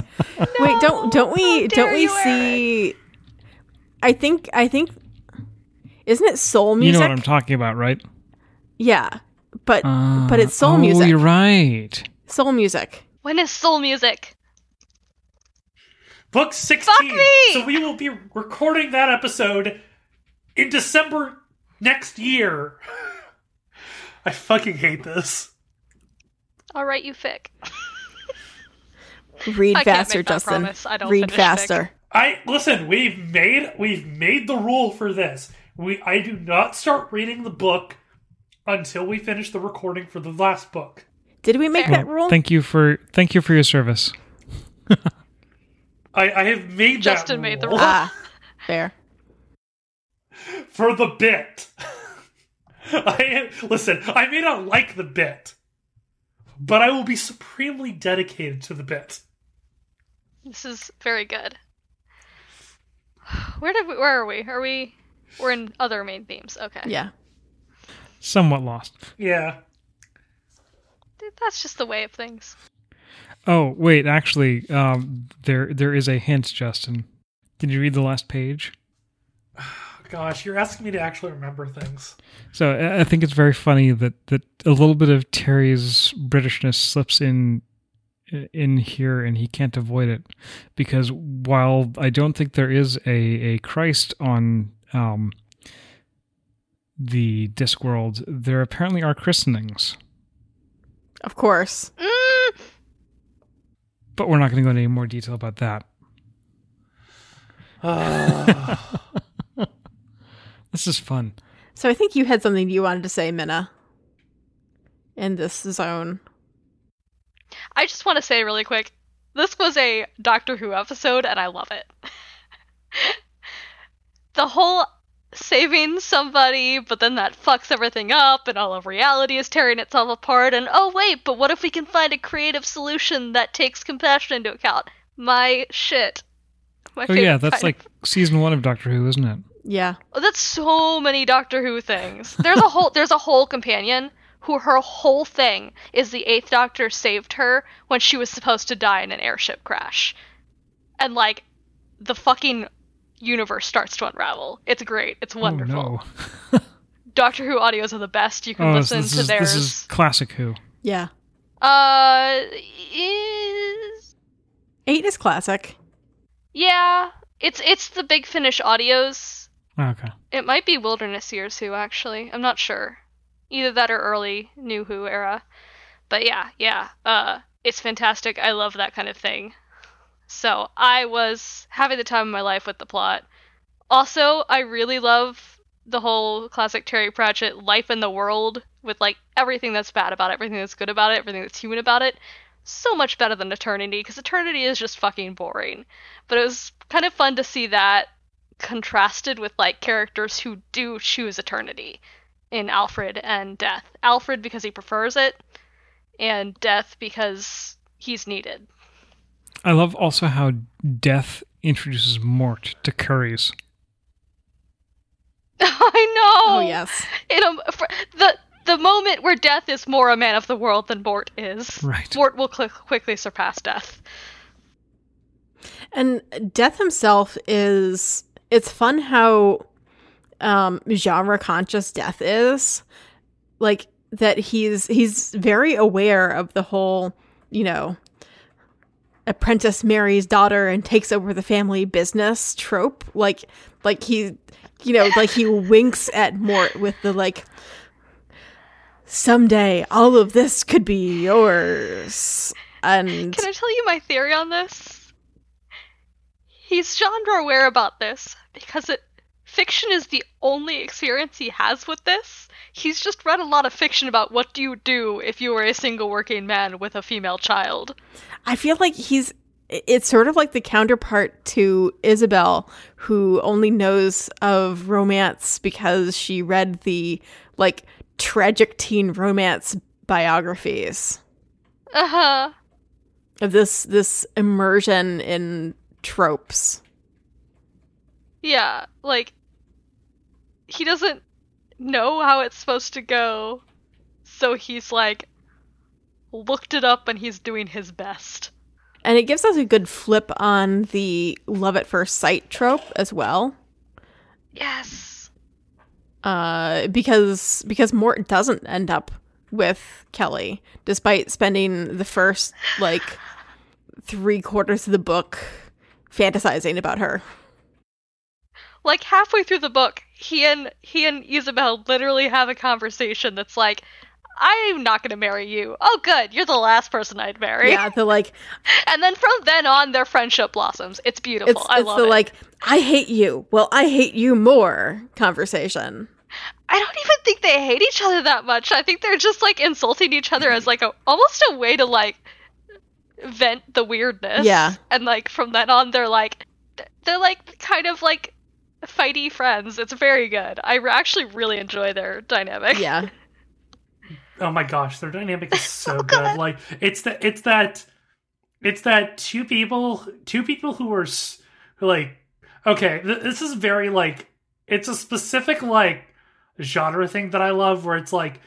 wait don't don't we don't we you, Eric. see i think i think isn't it soul music? You know what I'm talking about, right? yeah but Uh, but it's soul oh, music you're right. soul music When is soul music? book 16 Fuck me! so we will be recording that episode in december next year i fucking hate this All right, you fic. read I faster justen. I don't read finish fic. faster I listen. We've made we've made the rule for this. We I do not start reading the book until we finish the recording for the last book. did we make Fair. that rule Thank you for thank you for your service. I, I have made Justen that made the rule rule. ah fair for the bit. I listen. I may not like the bit, but I will be supremely dedicated to the bit. This is very good. Where did we? Where are we? Are we? We're in other main themes. Okay. yeah Somewhat lost. Yeah. That's just the way of things. Oh, wait, actually, um, there there is a hint, Justen. Did you read the last page? Gosh, you're asking me to actually remember things. So I I think it's very funny that, that a little bit of Terry's Britishness slips in in here, and he can't avoid it because while I don't think there is a, a Christ on um, the Discworld, there apparently are christenings, of course Mm, but we're not going to go into any more detail about that. Ah. This is fun. so i think you had something you wanted to say minna in this zone I just want to say really quick. This was a Doctor Who episode, and I love it. the whole saving somebody, but then that fucks everything up, and all of reality is tearing itself apart. And oh wait, but what if we can find a creative solution that takes compassion into account? My shit. My Oh yeah, that's kind like season one of Doctor Who, isn't it? Yeah Oh, that's so many Doctor Who things. There's a whole there's a whole companion who her whole thing is the Eighth Doctor saved her when she was supposed to die in an airship crash. And like the fucking universe starts to unravel. It's great. It's wonderful. Oh, no. Doctor Who audios are the best. You can Oh, this, listen this to is, theirs. this is classic Who. Yeah. Uh, is Eight is classic. yeah, it's it's the Big Finish audios. Okay. It might be Wilderness Years Who actually. I'm not sure. Either that or early New Who era. But yeah, yeah. Uh, it's fantastic. I love that kind of thing. So I was having the time of my life with the plot. Also, I really love the whole classic Terry Pratchett life in the world with like everything that's bad about it, everything that's good about it, everything that's human about it. So much better than Eternity because Eternity is just fucking boring. But it was kind of fun to see that contrasted with like characters who do choose Eternity in Alfred and Death. Alfred because he prefers it, and Death because he's needed. I love also how Death introduces Mort to Curry's. I know. Oh, yes. In a, for, the the moment where Death is more a man of the world than Mort is. Right. Mort will cl- quickly surpass Death. And Death himself is it's fun how um genre conscious Death is. Like that he's he's very aware of the whole, you know, apprentice marries daughter and takes over the family business trope. Like like he you know, like he winks at Mort with the like someday all of this could be yours. And Can I tell you my theory on this? He's genre aware about this because it fiction is the only experience he has with this. He's just read a lot of fiction about what do you do if you were a single working man with a female child. I feel like he's it's sort of like the counterpart to Ysabell who only knows of romance because she read the like tragic teen romance biographies Uh-huh. of this this immersion in tropes. Yeah, like he doesn't know how it's supposed to go. So he's like looked it up and he's doing his best. And it gives us a good flip on the love at first sight trope as well. Yes. uh, because because Mort doesn't end up with Keli, despite spending the first like three quarters of the book fantasizing about her. like halfway through the book, he and he and Ysabell literally have a conversation that's like, "I'm not going to marry you." Oh, good, you're the last person I'd marry. Yeah, the like And then from then on, their friendship blossoms. It's beautiful. it's I it's love the it. like I hate you. Well, I hate you more conversation. I don't even think they hate each other that much. I think they're just like insulting each other as like a almost a way to like vent the weirdness. Yeah. And like from then on, they're like they're like kind of like fighty friends. It's very good. I re- actually really enjoy their dynamic. Yeah. Oh my gosh, their dynamic is so oh good. Like it's that it's that it's that two people two people who are who like okay, th- this is very like it's a specific like genre thing that I love where it's like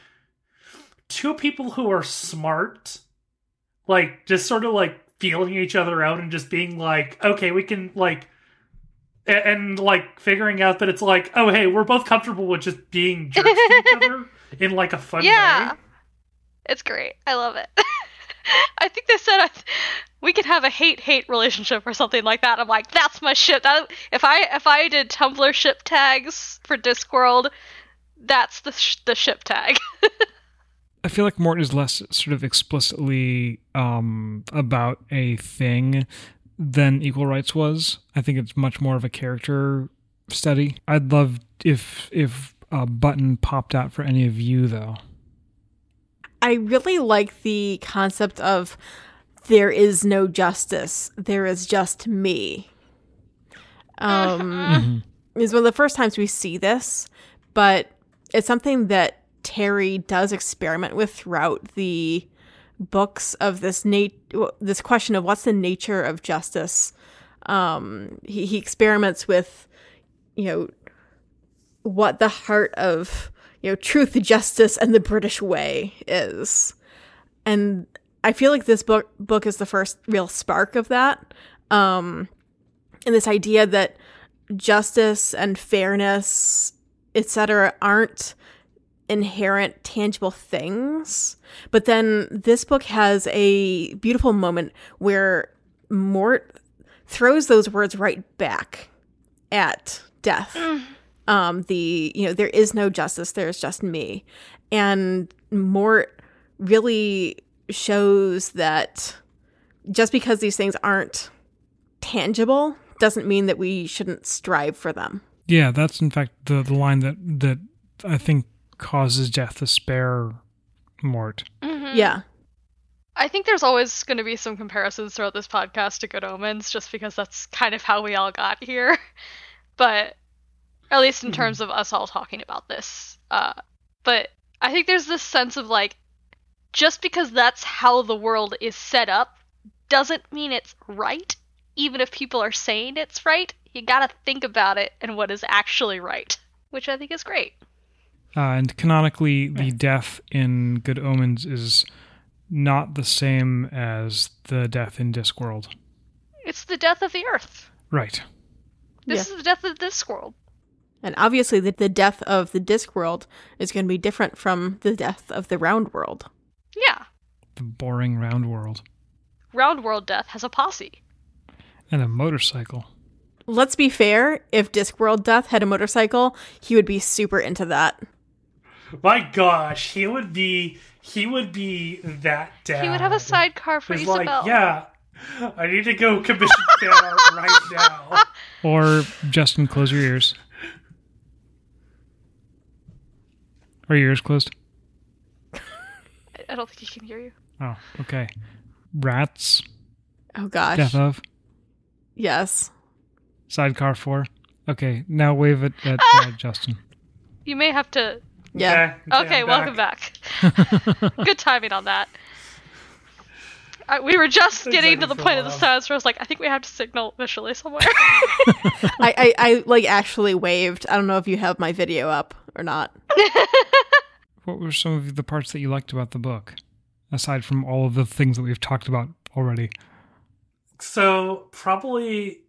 two people who are smart like just sort of like feeling each other out and just being like okay, we can like a- and, like figuring out that it's like oh hey, we're both comfortable with just being jerks to each other in like a fun Yeah. way. It's great. I love it. I think they said I th- we could have a hate hate relationship or something like that. I'm like, that's my shit. That if I if I did Tumblr ship tags for Discworld, that's the sh- the ship tag. I feel like Mort is less sort of explicitly um, about a thing than Equal Rites was. I think it's much more of a character study. I'd love if if a button popped out for any of you though. I really like the concept of there is no justice. There is just me. Um is one of the first times we see this, but it's something that Terry does experiment with throughout the books of this nat- this question of what's the nature of justice. Um, he, he experiments with, you know, what the heart of you know, truth, justice, and the British way is. And I feel like this book book is the first real spark of that. Um, and this idea that justice and fairness, etc., aren't inherent tangible things. But then this book has a beautiful moment where Mort throws those words right back at death. Um, the you know there is no justice, there is just me, and Mort really shows that just because these things aren't tangible doesn't mean that we shouldn't strive for them. Yeah, that's in fact the, the line that that I think causes death to spare Mort. Mhm. Yeah. I think there's always going to be some comparisons throughout this podcast to Good Omens, just because that's kind of how we all got here. But at least in terms of us all talking about this, uh, but I think there's this sense of like, just because that's how the world is set up, doesn't mean it's right. Even if people are saying it's right, you gotta think about it and what is actually right, which I think is great. Uh, and canonically, the death in Good Omens is not the same as the death in Discworld. It's the death of the Earth. Right. This Yeah. is the death of this world. And obviously, the, the death of the disc world is going to be different from the death of the round world. Yeah. The boring round world. Round world death has a posse. And a motorcycle. Let's be fair, if Discworld Death had a motorcycle, he would be super into that. My gosh, he would be he would be that dad. He would have a sidecar for He's Ysabell. like, yeah, I need to go commission fan art right now. Or Justen, close your ears. Are your ears closed? I- I don't think he can hear you. Oh, okay. Rats, Oh gosh. death of, Yes. sidecar four. Okay, now wave it at uh, Justen. You may have to. Yeah. Okay, I'm welcome back. Good timing on that. I, we were just Been getting to the point of the while. sentence where I was like, I think we have to signal visually somewhere. I, I, I like actually waved. I don't know if you have my video up or not. What were some of the parts that you liked about the book, aside from all of the things that we've talked about already? So probably,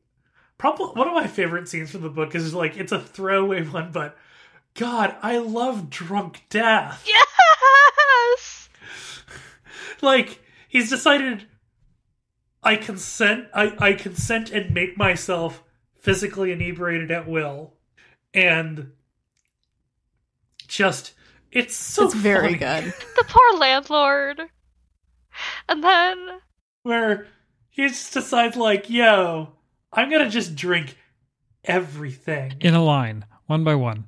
probably one of my favorite scenes from the book is like it's a throwaway one, but God, I love drunk death. yes! Like he's decided, I consent. I I consent and make myself physically inebriated at will, and just it's so it's very funny. good. The poor landlord. And then. where he just decides like, yo, I'm gonna just drink everything. In a line, one by one.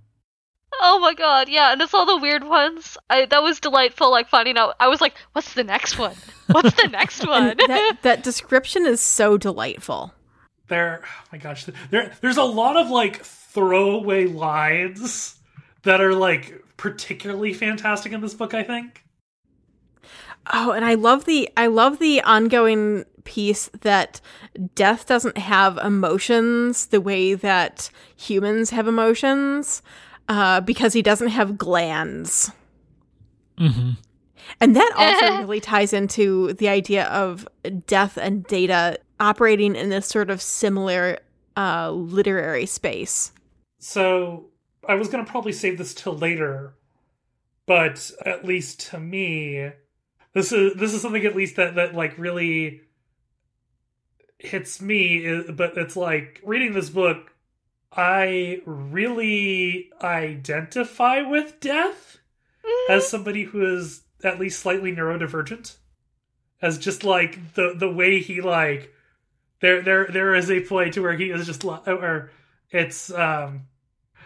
Oh my god, yeah, and it's all the weird ones. I that was delightful, like finding out. I was like, what's the next one? What's the next one? That, that description is so delightful. There, oh my gosh, there, there's a lot of like throwaway lines that are like particularly fantastic in this book. I think. Oh, and I love the I love the ongoing piece that death doesn't have emotions the way that humans have emotions uh, because he doesn't have glands. Mm-hmm. And that also really ties into the idea of death and data operating in this sort of similar uh, literary space. So I was gonna probably save this till later, but at least to me, this is this is something at least that that like really hits me. But it's like reading this book, I really identify with death as somebody who is at least slightly neurodivergent. As just like the the way he like there there there is a point to where he is just like or it's um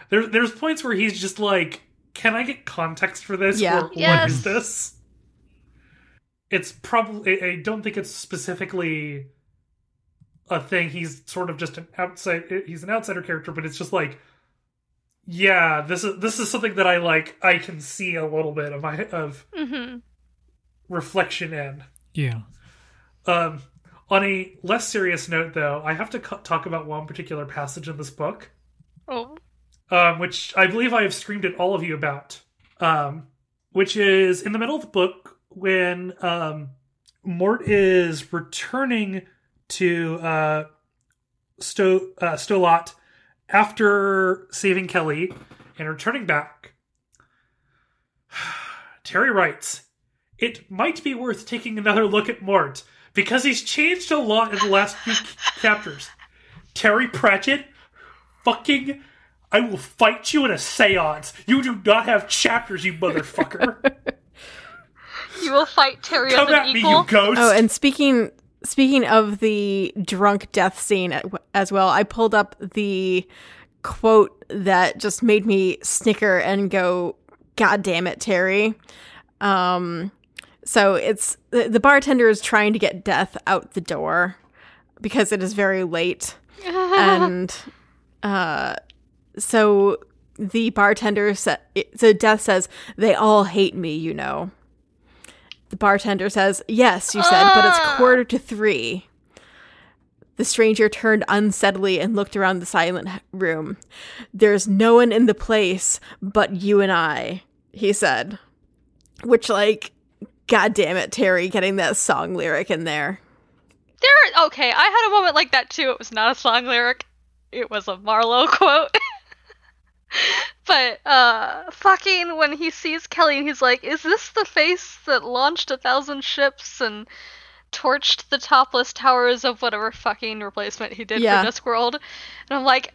there there's points where he's just like can I get context for this Yeah. or what Yes. is this? It's probably I don't think it's specifically a thing. He's sort of just an outside he's an outsider character but it's just like yeah this is this is something that I like I can see a little bit of my of hmm reflection in. Yeah. um, on a less serious note, though, I have to co- talk about one particular passage in this book, Oh, um, which I believe I have screamed at all of you about. um, which is in the middle of the book when um, Mort is returning to uh, Sto- uh, Sto Lat after saving Keli and returning back. Terry writes, It might be worth taking another look at Mort because he's changed a lot in the last few chapters. Terry Pratchett, fucking, I will fight you in a seance. You do not have chapters, you motherfucker. You will fight Terry Come as at an me, equal. you ghost. Oh, and speaking speaking of the drunk death scene as well, I pulled up the quote that just made me snicker and go, "God damn it, Terry!" Um, so it's the, bartender is trying to get Death out the door because it is very late, and uh, so the bartender said, "So Death says they all hate me, you know." The bartender says, Yes, you said, but it's ah. quarter to three. The stranger turned unsteadily and looked around the silent room. There's no one in the place but you and I, he said. Which, like, god damn it, Terry, getting that song lyric in there. There, okay, I had a moment like that too. It was not a song lyric. It was a Marlowe quote. but uh fucking when he sees Keli and he's like, "Is this the face that launched a thousand ships and torched the topless towers of whatever fucking replacement he did Yeah. for Discworld?" And I'm like,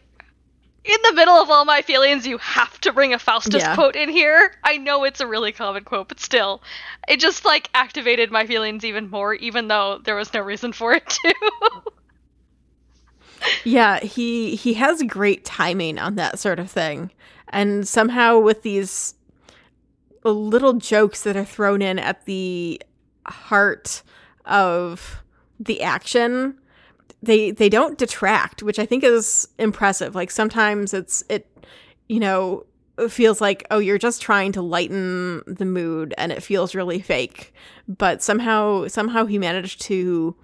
in the middle of all my feelings, you have to bring a Faustus Yeah. quote in here. I know it's a really common quote, but still, it just like activated my feelings even more, even though there was no reason for it to. Yeah, he he has great timing on that sort of thing. And somehow with these little jokes that are thrown in at the heart of the action, they they don't detract, which I think is impressive. Like sometimes it's it you know feels like oh you're just trying to lighten the mood and it feels really fake. But somehow somehow he managed to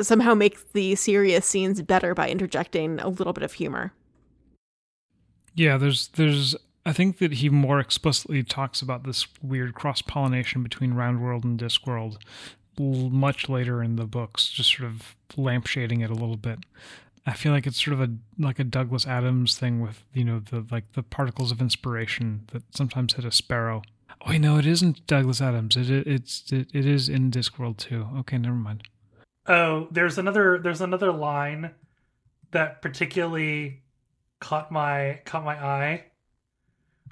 somehow make the serious scenes better by interjecting a little bit of humor. Yeah, there's there's I think that he more explicitly talks about this weird cross pollination between Round World and Discworld l- much later in the books, just sort of lampshading it a little bit. I feel like it's sort of a like a Douglas Adams thing with you know the like the particles of inspiration that sometimes hit a sparrow. Oh, wait, no, it isn't Douglas Adams. It it's it, it is in Discworld too. Okay, never mind. Oh, there's another there's another line that particularly caught my caught my eye,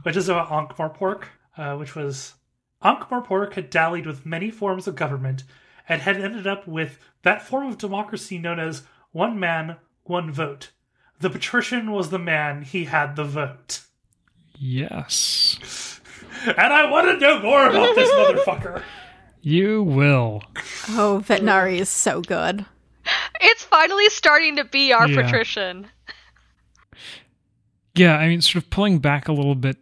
which is about Ankh-Morpork, uh, which was Ankh-Morpork had dallied with many forms of government and had ended up with that form of democracy known as one man, one vote. The patrician was the man; he had the vote. Yes, And I want to know more about this motherfucker. You will. Oh, Vetinari is so good. it's finally starting to be our Yeah. patrician. Yeah, I mean, sort of pulling back a little bit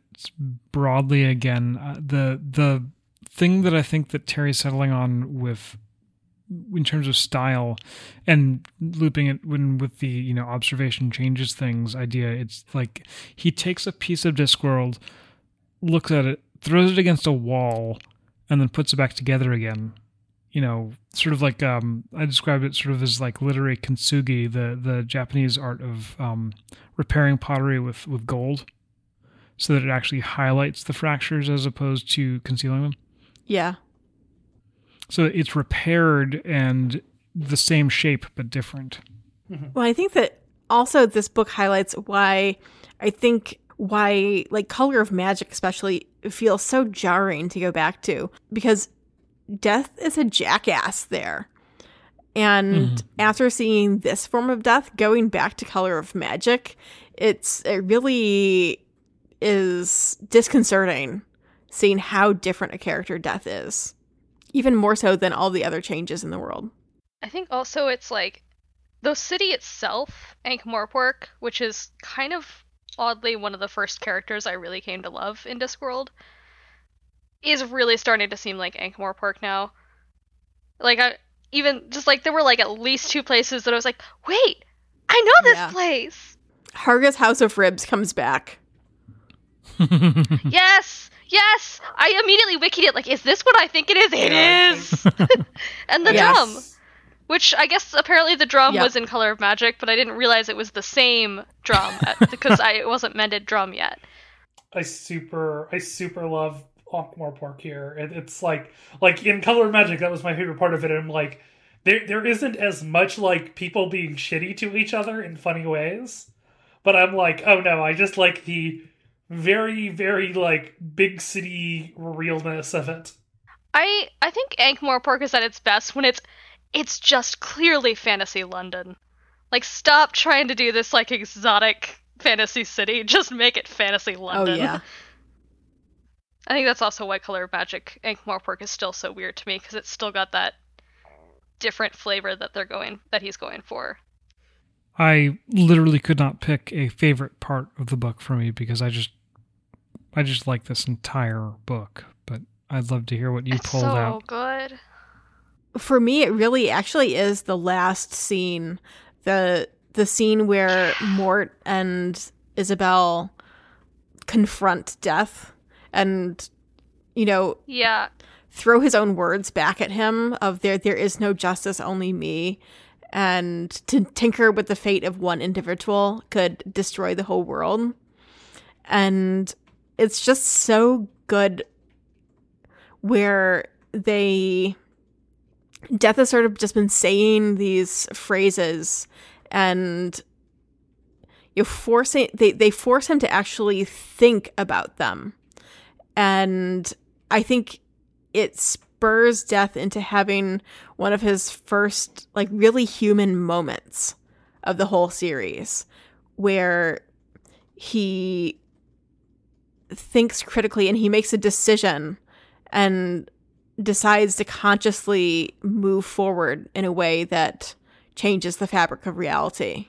broadly again, uh, the the thing that I think that Terry's settling on with, in terms of style, and looping it when with the you know observation changes things idea, it's like he takes a piece of Discworld, looks at it, throws it against a wall, and then puts it back together again. You know, sort of like um, I described it sort of as like literary kintsugi, the the Japanese art of um, repairing pottery with with gold so that it actually highlights the fractures as opposed to concealing them Yeah. so it's repaired and the same shape but different Well, I think that also this book highlights why I think why like Color of Magic especially feels so jarring to go back to because death is a jackass there. And mm-hmm. after seeing this form of death going back to Color of Magic, it's it really is disconcerting seeing how different a character death is. Even more so than all the other changes in the world. I think also it's like the city itself, Ankh-Morpork, which is kind of oddly one of the first characters I really came to love in Discworld, is really starting to seem like Ankh-Morpork now. Like I even just like there were like at least two places that I was like, wait, I know this Yeah. place. Harga's House of Ribs comes back. yes, Yes, I immediately wikied it. Like, is this what I think it is? It Yeah, is. and the Yes. drum, which I guess apparently the drum Yep. was in Color of Magic, but I didn't realize it was the same drum uh, at- because I it wasn't mended drum yet. I super I super love Ankh-Morpork here. It, it's like like in Color of Magic that was my favorite part of it. I'm like there there isn't as much like people being shitty to each other in funny ways, but I'm like oh no, I just like the very very like big city realness of it. I I think Ankh-Morpork is at its best when it's it's just clearly fantasy London. Like, stop trying to do this like exotic fantasy city. Just make it fantasy London. Oh London. yeah. I think that's also why Color of Magic Ankh-Morpork is still so weird to me because it's still got that different flavor that they're going that he's going for. I literally could not pick a favorite part of the book for me because I just I just like this entire book. But I'd love to hear what you it's pulled so out. good. For me, it really actually is the last scene, the the scene where Mort and Ysabell confront death, and you know Yeah, throw his own words back at him of there there is no justice only me. And to tinker with the fate of one individual could destroy the whole world. And it's just so good where they death has sort of just been saying these phrases and you forcing they, they force him to actually think about them. And i think it spurs death into having one of his first like really human moments of the whole series where he thinks critically and he makes a decision and decides to consciously move forward in a way that changes the fabric of reality.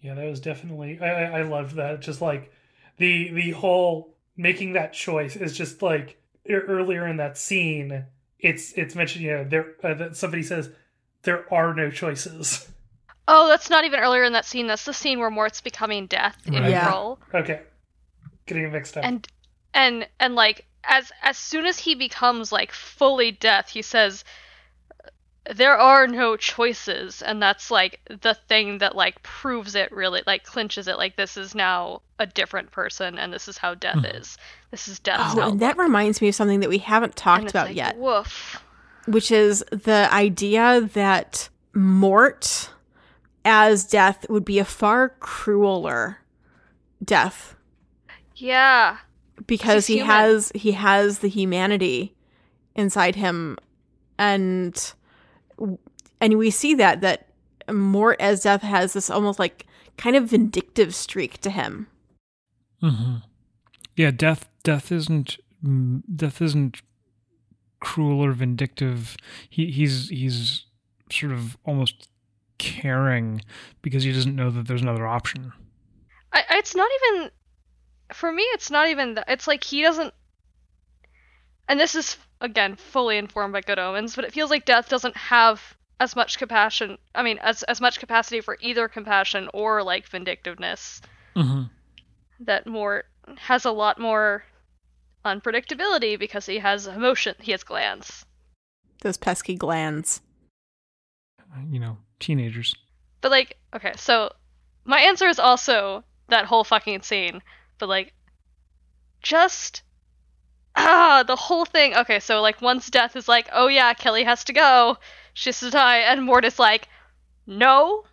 Yeah, that was definitely I I, I loved that. Just like the the whole making that choice is just like earlier in that scene. It's it's mentioned you know there uh, that somebody says there are no choices. Oh, that's not even earlier in that scene. That's the scene where Mort's becoming death in Right. Yeah. April. Okay, getting mixed up. And and and like as as soon as he becomes like fully death, he says there are no choices and that's like the thing that like proves it really like clinches it like this is now a different person and this is how death Mhm. is. This is death Oh, and that reminds me of something that we haven't talked it's about like, yet, Woof. which is the idea that Mort as death would be a far crueler death Yeah. Because He's he human. has he has the humanity inside him and and we see that that Mort as death has this almost like kind of vindictive streak to him. hmm Yeah, death. Death isn't. mm, Death isn't cruel or vindictive. He he's he's sort of almost caring because he doesn't know that there's another option. I, it's not even for me it's not even that it's like he doesn't and this is again fully informed by good omens but it feels like death doesn't have as much compassion i mean as, as much capacity for either compassion or like vindictiveness hmm that mort has a lot more unpredictability because he has emotion he has glands Those pesky glands. You know, teenagers. But like, okay, so my answer is also that whole fucking scene. But like, just ah, the whole thing. Okay, so like once Death is like, oh yeah, Keli has to go, she has to die, and Mort is like, no,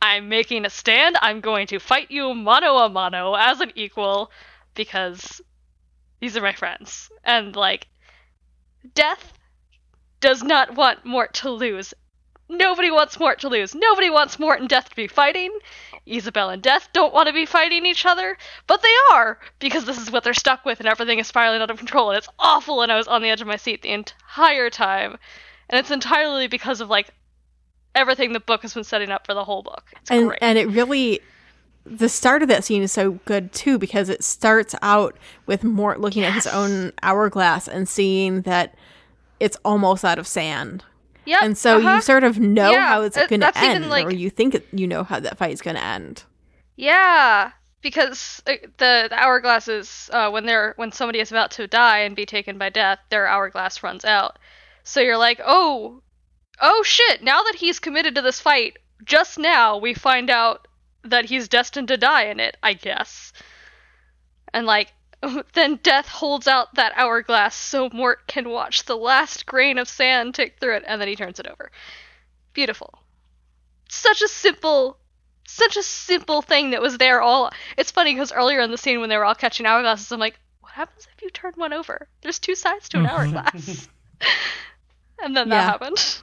I'm making a stand. I'm going to fight you mano a mano as an equal because these are my friends. And like, Death does not want Mort to lose Nobody wants Mort to lose. Nobody wants Mort and Death to be fighting. Ysabell and Death don't want to be fighting each other, but they are because this is what they're stuck with, and everything is spiraling out of control, and it's awful. And I was on the edge of my seat the entire time, and it's entirely because of like everything the book has been setting up for the whole book. It's and great. and it really the start of that scene is so good too because it starts out with Mort looking at his own hourglass and seeing that it's almost out of sand. Yep, and so uh-huh. you sort of know Yeah, how it's uh, going to end like- or you think it, you know how that fight's going to end. Yeah. because uh, the, the hourglasses uh, when they're when somebody is about to die and be taken by death, their hourglass runs out. So you're like, oh, oh shit! Now that he's committed to this fight, just now we find out that he's destined to die in it. I guess. And like, then death holds out that hourglass so Mort can watch the last grain of sand tick through it, and then he turns it over. Beautiful. Such a simple such a simple thing that was there all it's funny because earlier in the scene when they were all catching hourglasses i'm like what happens if you turn one over there's two sides to an hourglass and then that Yeah. happened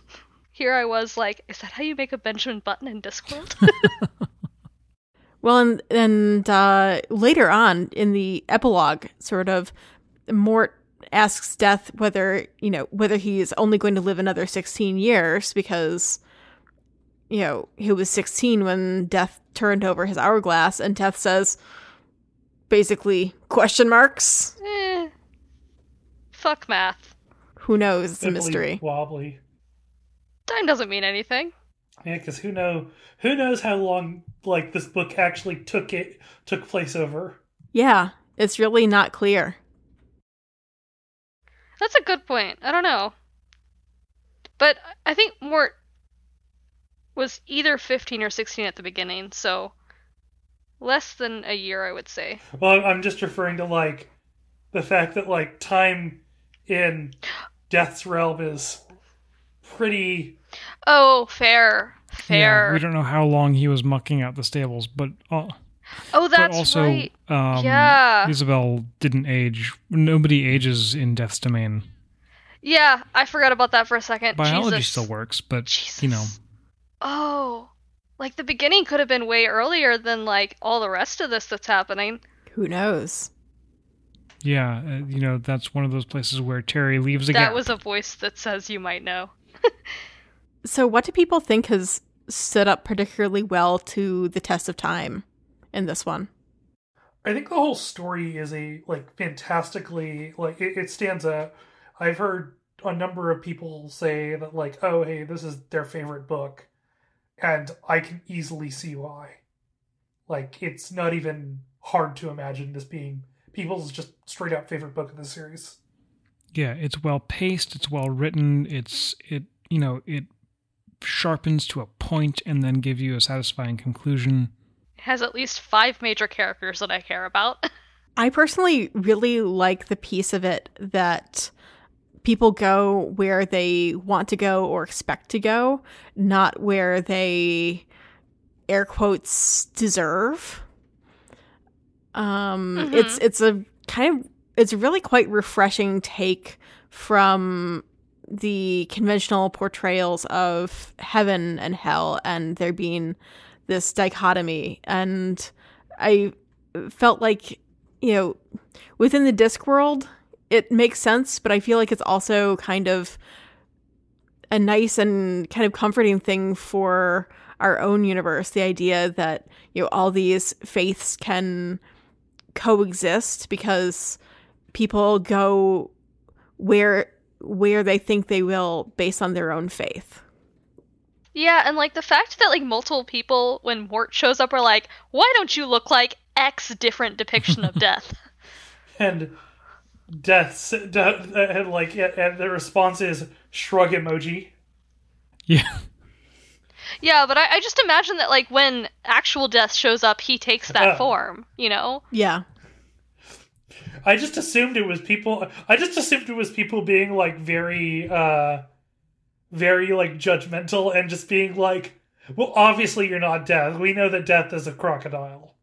here i was like is that how you make a benjamin button in discworld Well, and and uh, later on in the epilogue, sort of, Mort asks Death whether you know whether he's only going to live another sixteen years because you know he was sixteen when Death turned over his hourglass, and Death says basically question marks. eh. fuck math Who knows? It's a mystery. Wobbly. time doesn't mean anything Yeah, because who know who knows how long like this book actually took it took place over. Yeah, it's really not clear. That's a good point. I don't know. But I think Mort was either 15 or 16 at the beginning, so less than a year, I would say. Well, I'm just referring to like the fact that like time in Death's realm is pretty. Oh, fair. Fair. Yeah, we don't know how long he was mucking out the stables, but uh, oh, that's but also right. um, Yeah. Ysabell didn't age. Nobody ages in Death's Domain. Yeah, I forgot about that for a second. Biology Jesus. still works, but Jesus. you know, Oh. Like the beginning could have been way earlier than like all the rest of this that's happening. Who knows? yeah, uh, you know that's one of those places where Terry leaves a That gap. was a voice that says you might know. So, what do people think has stood up particularly well to the test of time in this one? I think the whole story is a like fantastically like it, it stands out. I've heard a number of people say that like, oh hey, this is their favorite book, and I can easily see why. Like it's not even hard to imagine this being people's just straight up favorite book of the series. yeah, it's well paced. It's well written. It's it you know it sharpens to a point and then gives you a satisfying conclusion. It has at least five major characters that I care about. I personally really like the piece of it that people go where they want to go or expect to go, not where they air quotes deserve. Um Mhm. it's it's a kind of it's really quite refreshing take from the conventional portrayals of heaven and hell and there being this dichotomy. And I felt like you know within the disc world it makes sense but i feel like it's also kind of a nice and kind of comforting thing for our own universe the idea that you know all these faiths can coexist because people go where where they think they will based on their own faith yeah, and like the fact that like multiple people when Mort shows up are like, "Why don't you look like X different depiction of death?" And Death's death, uh, and like and the response is shrug emoji. Yeah, yeah, but I, I just imagine that like when actual death shows up, he takes that Oh. form. You know? yeah I just assumed it was people. I just assumed it was people being like very, uh very like judgmental and just being like, "Well, obviously you're not death. We know that death is a crocodile."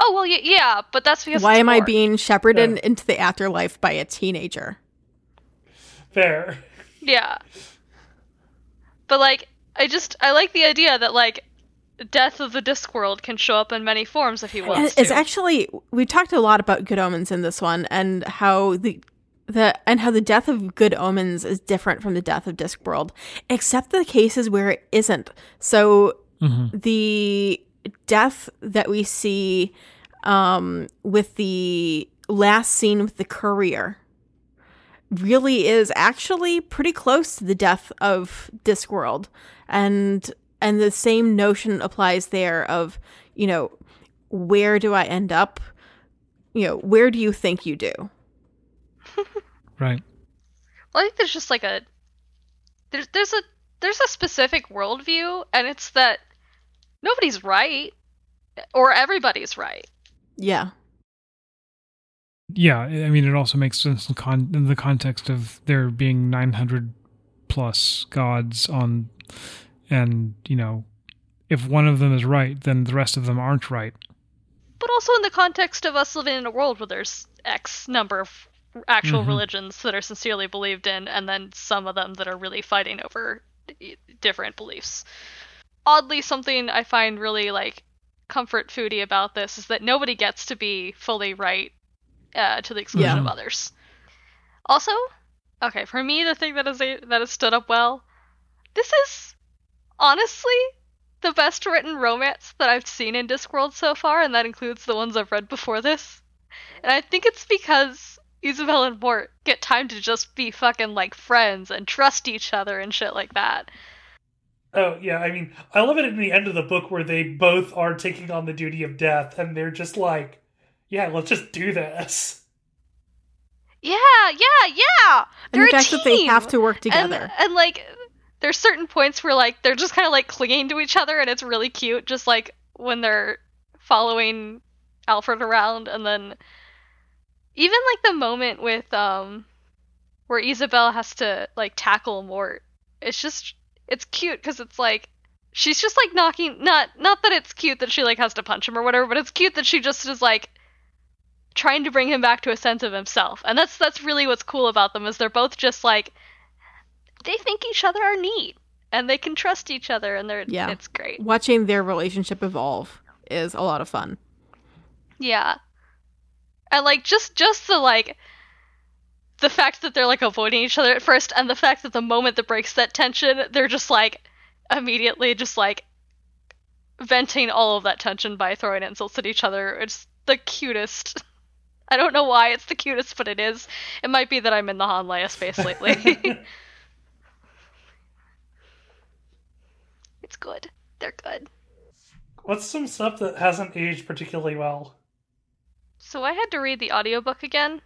Oh well, y- yeah, but that's because why it's am i being shepherded Yeah. into the afterlife by a teenager Fair. Yeah. But like I just I like the idea that like death of the Discworld can show up in many forms if he And wants it's to. actually we talked a lot about good omens in this one and how the the and how the death of good omens is different from the death of discworld except the cases where it isn't so the death that we see um with the last scene with the courier really is actually pretty close to the death of Discworld. And and the same notion applies there of, you know, where do I end up? You know, where do you think you do? Right. Well, I think there's just like a there's there's a there's a specific worldview, and it's that nobody's right or everybody's right. Yeah. Yeah, I mean, it also makes sense in, con- in the context of there being 900 plus gods on, and, you know, if one of them is right, then the rest of them aren't right. But also in the context of us living in a world where there's X number of actual Mhm. religions that are sincerely believed in, and then some of them that are really fighting over different beliefs. Oddly, something I find really like comfort foody about this is that nobody gets to be fully right uh, to the exclusion Yeah. of others. Also, okay, for me, the thing that has that has stood up well, this is honestly the best written romance that I've seen in Discworld so far, and that includes the ones I've read before this. And I think it's because Ysabell and Mort get time to just be fucking like friends and trust each other and shit like that. Oh yeah, I mean, I love it in the end of the book where they both are taking on the duty of death, and they're just like, "Yeah, let's just do this." Yeah, yeah, yeah. And They're the fact that they have to work and, together. and like there's certain points where like they're just kind of like clinging to each other and it's really cute just like when they're following Alfred around and then even like the moment with um where Ysabell has to like tackle Mort it's just it's cute cuz it's like she's just like knocking not not that it's cute that she like has to punch him or whatever but it's cute that she just is like trying to bring him back to a sense of himself and that's that's really what's cool about them is they're both just like they think each other are neat and they can trust each other and they're Yeah. it's great. Watching their relationship evolve is a lot of fun. yeah. And like just just the like the fact that they're like avoiding each other at first and the fact that the moment that breaks that tension they're just like immediately just like venting all of that tension by throwing insults at each other. It's the cutest. I don't know why it's the cutest but it is. It might be that i'm in the han Leia space lately it's good they're good What's some stuff that hasn't aged particularly well? So I had to read the audiobook again.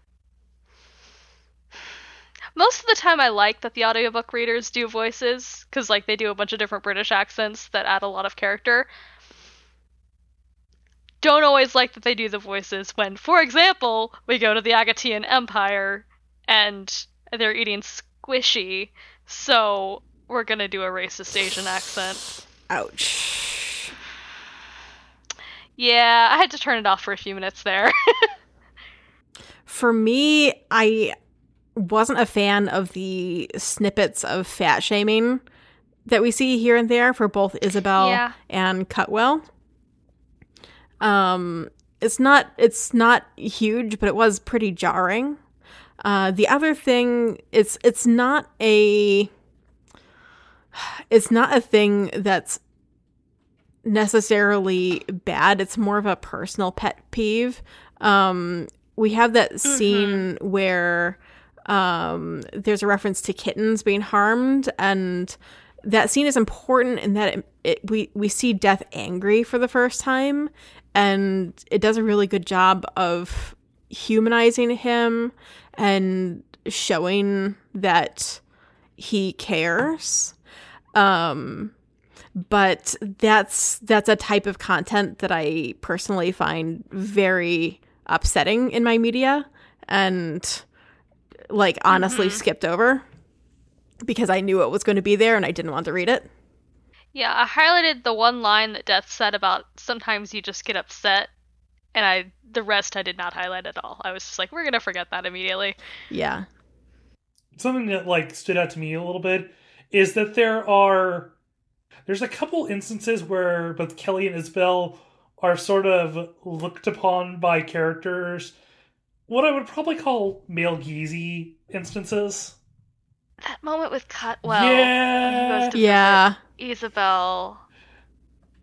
Most of the time I like that the audiobook readers do voices cuz like they do a bunch of different British accents that add a lot of character. Don't always like that they do the voices when for example, we go to the Agatean Empire and they're eating squishy. So we're going to do a racist Asian accent. Ouch. Yeah, I had to turn it off for a few minutes there. For me, I wasn't a fan of the snippets of fat shaming that we see here and there for both Ysabell Yeah. and Cutwell. Um, it's not it's not huge, but it was pretty jarring. Uh, the other thing, it's it's not a it's not a thing that's necessarily bad. It's more of a personal pet peeve. Um, we have that scene where um, there's a reference to kittens being harmed, and that scene is important in that it, it, we we see Death angry for the first time, and it does a really good job of humanizing him and showing that he cares. Um, but that's that's a type of content that I personally find very upsetting in my media and like honestly skipped over because I knew it was going to be there and I didn't want to read it. Yeah, I highlighted the one line that Death said about sometimes you just get upset, and I the rest I did not highlight at all. I was just like, we're gonna forget that immediately. Yeah. something that like stood out to me a little bit is that there are there's a couple instances where both Keli and Ysabell are sort of looked upon by characters what I would probably call male geezy instances. That moment with Cutwell, yeah. he goes to Yeah. visit Ysabell,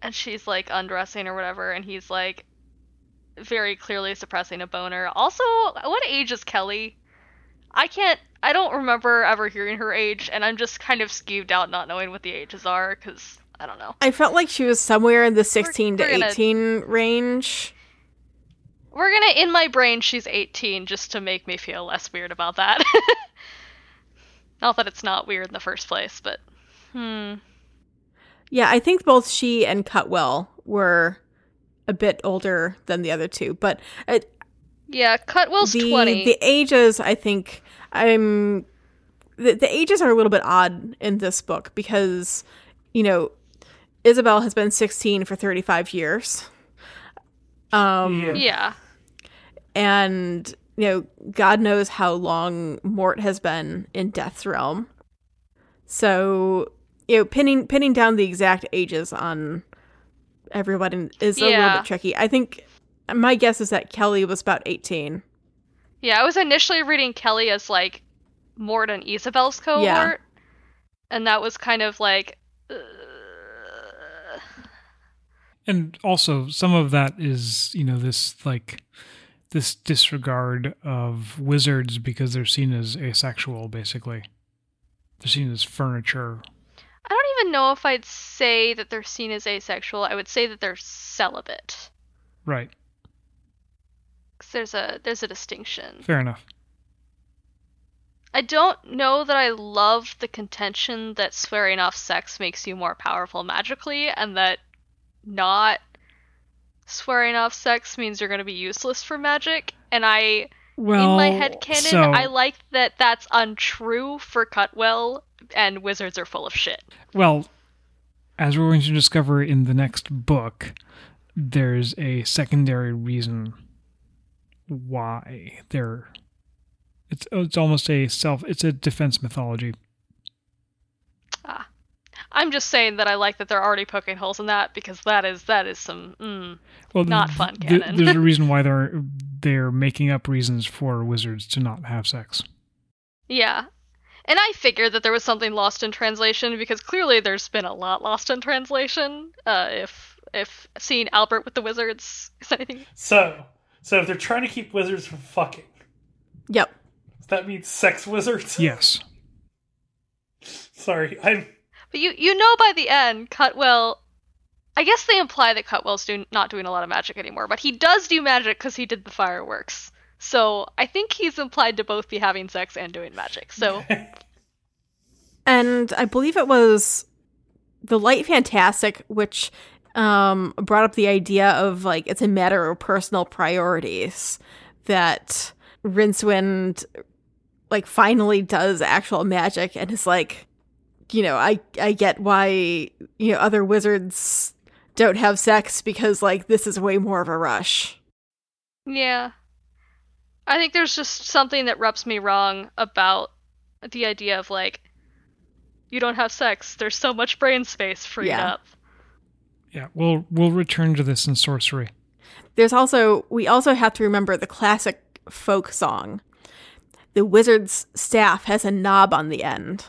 and she's like undressing or whatever, and he's like very clearly suppressing a boner. Also, what age is Keli? I can't. I don't remember ever hearing her age, and I'm just kind of skeeved out not knowing what the ages are because I don't know. I felt like she was somewhere in the 16 we're to gonna- 18 range. We're gonna in my brain she's 18 just to make me feel less weird about that. not that it's not weird in the first place, but hmm. Yeah, I think both she and Cutwell were a bit older than the other two, but uh, Yeah, Cutwell's the 20. the ages I think I'm the, the ages are a little bit odd in this book because you know Ysabell has been 16 for 35 years. Um Yeah. yeah. and you know god knows how long mort has been in death's realm so you know pinning pinning down the exact ages on everyone is a little bit tricky i think my guess is that keli was about 18 Yeah, I was initially reading Keli as like Mort and Ysabell's cohort. Yeah. And that was kind of like uh, And also, some of that is, you know, this like this disregard of wizards because they're seen as asexual, basically. They're seen as furniture. I don't even know if I'd say that they're seen as asexual. I would say that they're celibate. Right. 'Cause there's a there's a distinction. Fair enough. I don't know that I love the contention that swearing off sex makes you more powerful magically, and that not swearing off sex means you're going to be useless for magic. And I, Well, in my head canon, so, I like that that's untrue for Cutwell, and wizards are full of shit. Well, as we're going to discover in the next book, there's a secondary reason why they're. It's it's almost a self. It's a defense mythology. Ah. I'm just saying that I like that they're already poking holes in that because that is that is some. Mm, Well, Not th- fun th- canon. there's a reason why they're they're making up reasons for wizards to not have sex. yeah. And I figured that there was something lost in translation because clearly there's been a lot lost in translation. Uh, if if seeing Albert with the wizards is anything So, so if they're trying to keep wizards from fucking, yep does that means sex wizards. Yes. Sorry, I'm. But you you know by the end, Cutwell. I guess they imply that Cutwell's do, not doing a lot of magic anymore, but he does do magic because he did the fireworks. So I think he's implied to both be having sex and doing magic. So and i believe it was the light fantastic which um brought up the idea of like it's a matter of personal priorities that rincewind like finally does actual magic and is like you know i i get why you know other wizards don't have sex because like this is way more of a rush yeah, I think there's just something that rubs me wrong about the idea of like you don't have sex. There's so much brain space freed Yeah. up. Yeah. We'll we'll return to this in sorcery. there's also we also have to remember the classic folk song the wizard's staff has a knob on the end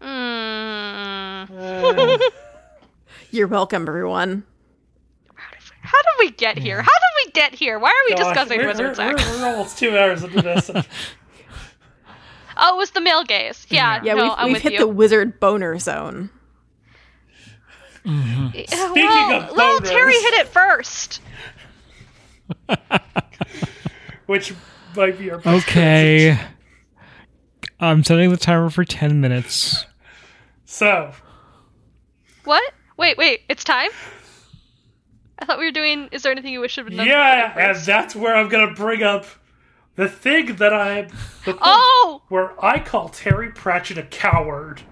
Mm. Uh, you're welcome everyone How did we get here? How did we get here? Why are we gosh, discussing we're, wizard we're, we're, we're almost two hours into this. Oh, it was the male gaze. Yeah, yeah no, we've, I'm we've with hit you. the wizard boner zone Mm-hmm. Yeah, Speaking well, of well, boners. Terry hit it first. which might be our best Okay. I'm setting the timer for 10 minutes. So, What? Wait, wait, it's time? I thought we were doing. Is there anything you wish had been done? yeah, and that's where I'm gonna bring up the thing that I, the Oh! where I call Terry Pratchett a coward.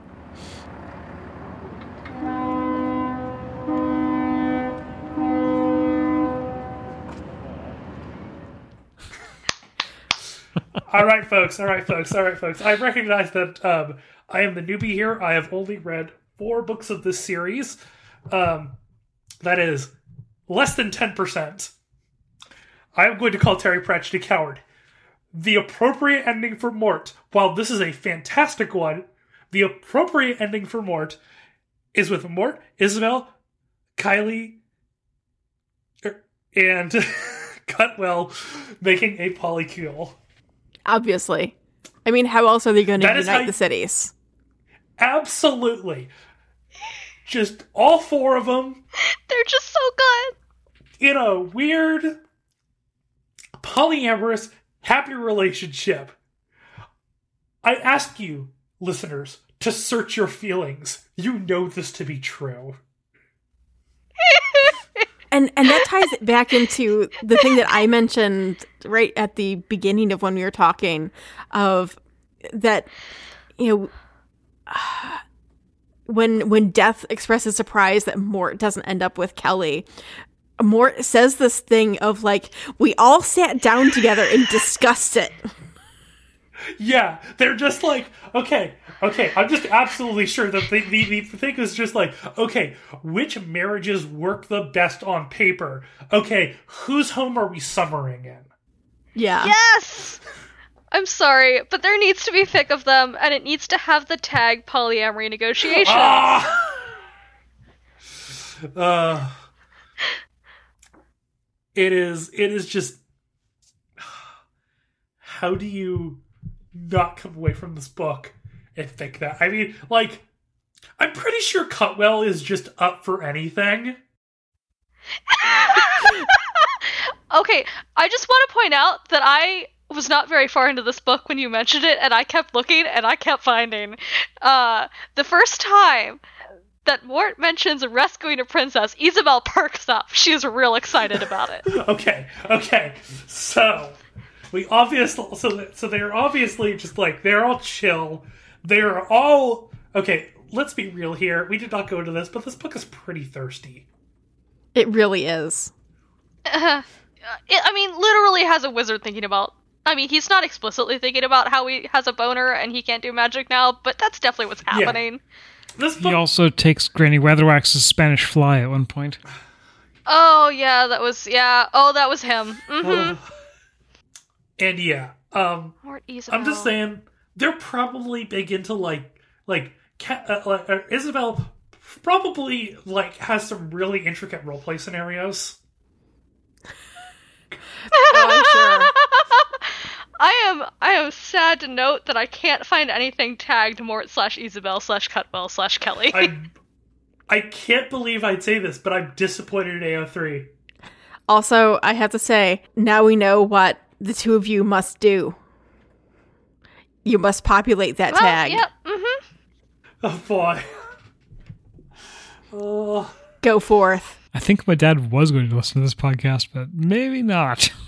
All right, folks. All right, folks. All right, folks. I recognize that um, I am the newbie here. I have only read four books of this series. Um, that is less than ten percent. I am going to call Terry Pratchett a coward. The appropriate ending for Mort, while this is a fantastic one, the appropriate ending for Mort is with Mort, Ysabell, Kylie, er, and Cutwell making a polycule. Obviously i mean how else are they going to That is how unite you- the cities Absolutely. just all four of them They're just so good. in a weird polyamorous happy relationship. I ask you, listeners, to search your feelings. You know this to be true. And and that ties it back into the thing that I mentioned right at the beginning of when we were talking of that you know when when Death expresses surprise that Mort doesn't end up with Keli. Mort says this thing of like we all sat down together and discussed it. Yeah, they're just like, okay, okay, I'm just absolutely sure that the, the, the thing is just like, okay, which marriages work the best on paper? Okay, whose home are we summering in? Yeah. Yes! I'm sorry, but there needs to be fic of them, and it needs to have the tag polyamory negotiations. Ah! uh, it is, it is just, how do you not come away from this book and think that? I mean, like, I'm pretty sure Cutwell is just up for anything. okay, I just want to point out that I was not very far into this book when you mentioned it, and I kept looking and I kept finding. Uh, the first time that Mort mentions rescuing a princess, Ysabell perks up. She is real excited about it. okay, okay. So we obviously so so they're obviously just like they're all chill. They're all okay. Let's be real here. We did not go into this, but this book is pretty thirsty. It really is. Uh, it, I mean, literally has a wizard thinking about. I mean, he's not explicitly thinking about how he has a boner and he can't do magic now, but that's definitely what's happening. This He book, also takes Granny Weatherwax's Spanish fly at one point. Oh yeah, that was yeah. Oh, that was him. hmm and yeah, um, I'm just saying they're probably big into like like Ca- uh, like, uh, Ysabell probably like has some really intricate roleplay scenarios. Oh, I'm sure. I am I am sad to note that I can't find anything tagged Mort slash Ysabell slash Cutwell slash Keli. I I can't believe I'd say this, but I'm disappointed in AO3. Also, I have to say, now we know what the two of you must do. You must populate that well, tag. Yep. Mm-hmm. Oh boy. Oh. Go forth. I think my dad was going to listen to this podcast, but maybe not.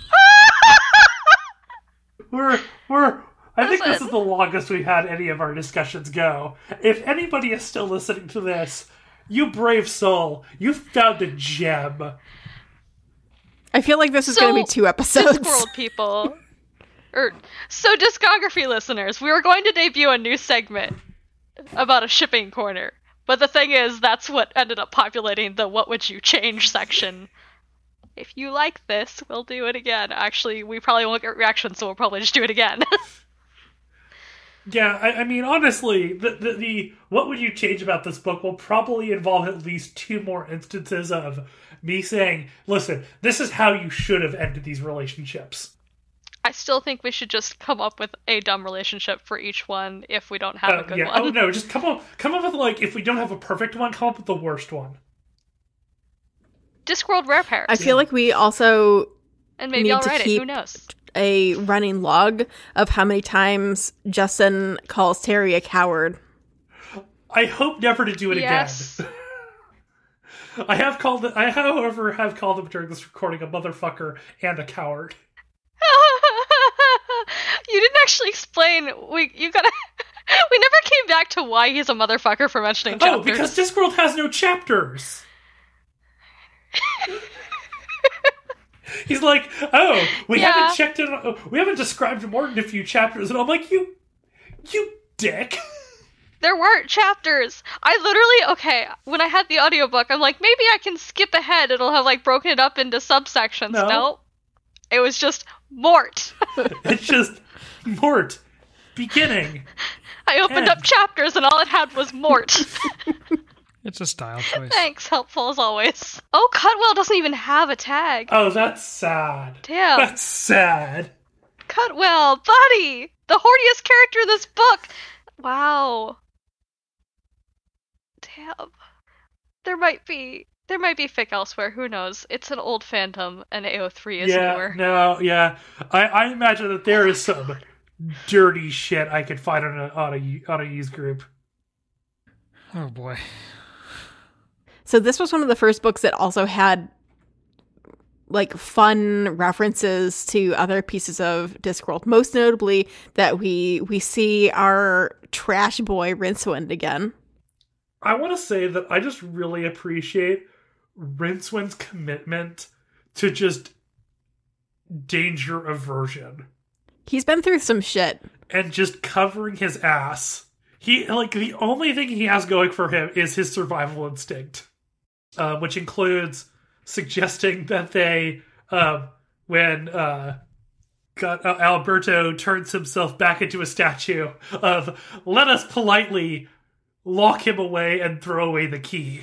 We're we're I think this is the longest we've had any of our discussions go. If anybody is still listening to this, you brave soul, you found a gem. I feel like this is So, going to be two episodes. Discworld people. Or so discography listeners, we were going to debut a new segment about a shipping corner. But the thing is, that's what ended up populating the what would you change section. If you like this, we'll do it again. Actually, we probably won't get reactions, so we'll probably just do it again. Yeah, I, I mean, honestly, the, the the what would you change about this book will probably involve at least two more instances of me saying, "Listen, this is how you should have ended these relationships." I still think we should just come up with a dumb relationship for each one if we don't have Uh, a good yeah. one. Oh no, just come up come up with like if we don't have a perfect one, come up with the worst one. Discworld rare pairs. I feel like we also and maybe need I'll to write it. Who keep- knows? a running log of how many times Justen calls Terry a coward. I hope never to do it Yes. again. I have called it. I, however, have called him during this recording a motherfucker and a coward. You didn't actually explain. We you gotta. we never came back to why he's a motherfucker for mentioning Oh, chapters. because Discworld has no chapters. He's like, oh, we Yeah. haven't checked in. We haven't described more than a few chapters, and I'm like, you, you dick. there weren't chapters. I literally okay. When I had the audiobook, I'm like, maybe I can skip ahead. It'll have like broken it up into subsections. No. No, it was just Mort. It's just Mort beginning. I opened Yeah. up chapters and all it had was Mort. It's a style choice. Thanks, helpful as always. Oh, Cutwell doesn't even have a tag. Oh, that's sad. Damn. That's sad. Cutwell, buddy, the horniest character in this book. Wow. Damn. there might be there might be fic elsewhere. Who knows? It's an old fandom, and AO3 is yeah, newer. no, yeah. I, I imagine that there is some dirty shit I could find on a on a on a used group. Oh boy. So this was one of the first books that also had like fun references to other pieces of Discworld. Most notably that we we see our trash boy Rincewind again. I want to say that I just really appreciate Rincewind's commitment to just danger aversion He's been through some shit. and just covering his ass. He like the only thing he has going for him is his survival instinct, uh, which includes suggesting that they, um, when uh, got, uh, Alberto turns himself back into a statue, of let us politely lock him away and throw away the key.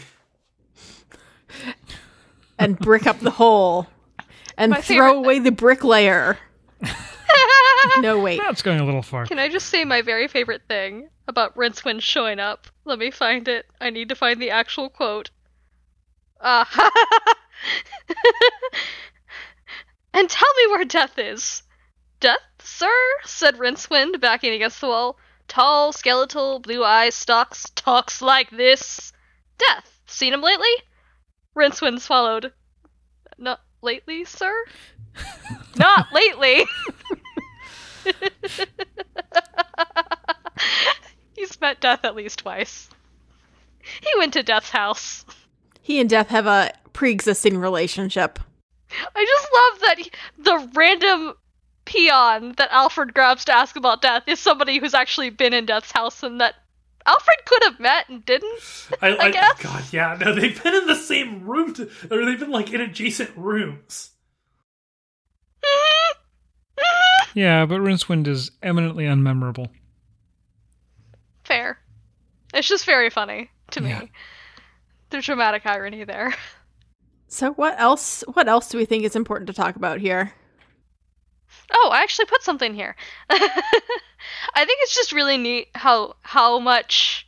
And brick up the hole and My throw favorite- away the bricklayer. no wait. That's going a little far. Can I just say my very favorite thing about Rincewind showing up? Let me find it. I need to find the actual quote. Uh, and tell me where Death is. Death, sir? said Rincewind, backing against the wall. Tall, skeletal, blue eyes, stalks, talks like this. Death, seen him lately? Rincewind swallowed. Not lately, sir? Not lately! He's met Death at least twice. He went to Death's house. He and Death have a pre-existing relationship. I just love that he- the random peon that Alfred grabs to ask about Death is somebody who's actually been in Death's house and that Alfred could have met and didn't. I, I, guess. God, yeah, no, they've been in the same room, to, or they've been like in adjacent rooms. Mm-hmm. Yeah, but Rincewind is eminently unmemorable. Fair. It's just very funny to me. Yeah. The dramatic irony there. So what else what else do we think is important to talk about here? Oh, I actually put something here. I think it's just really neat how how much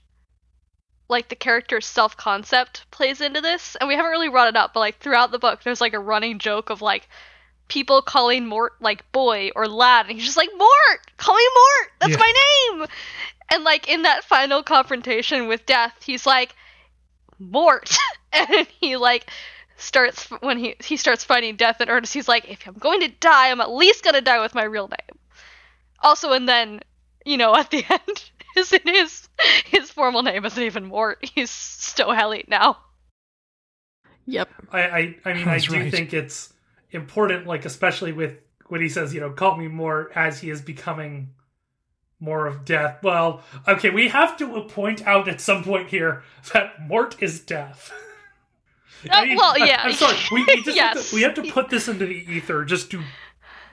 like the character's self concept plays into this, and we haven't really brought it up, but like throughout the book, there's like a running joke of like people calling Mort like boy or lad, and he's just like Mort, call me Mort, that's Yeah. my name. And like in that final confrontation with Death, he's like Mort, and he like starts when he he starts fighting death in earnest. He's like, if I'm going to die, I'm at least gonna die with my real name. Also, and then you know at the end, his his his formal name isn't even Mort. He's Sto Helit now. Yep. I, I, I mean, I do right. think it's important, like especially with when he says, you know, call me more as he is becoming more of death. Well, okay, we have to point out at some point here that Mort is death. Uh, well, yeah. I'm sorry. We, we just have Yes. to, we have to put this into the ether just to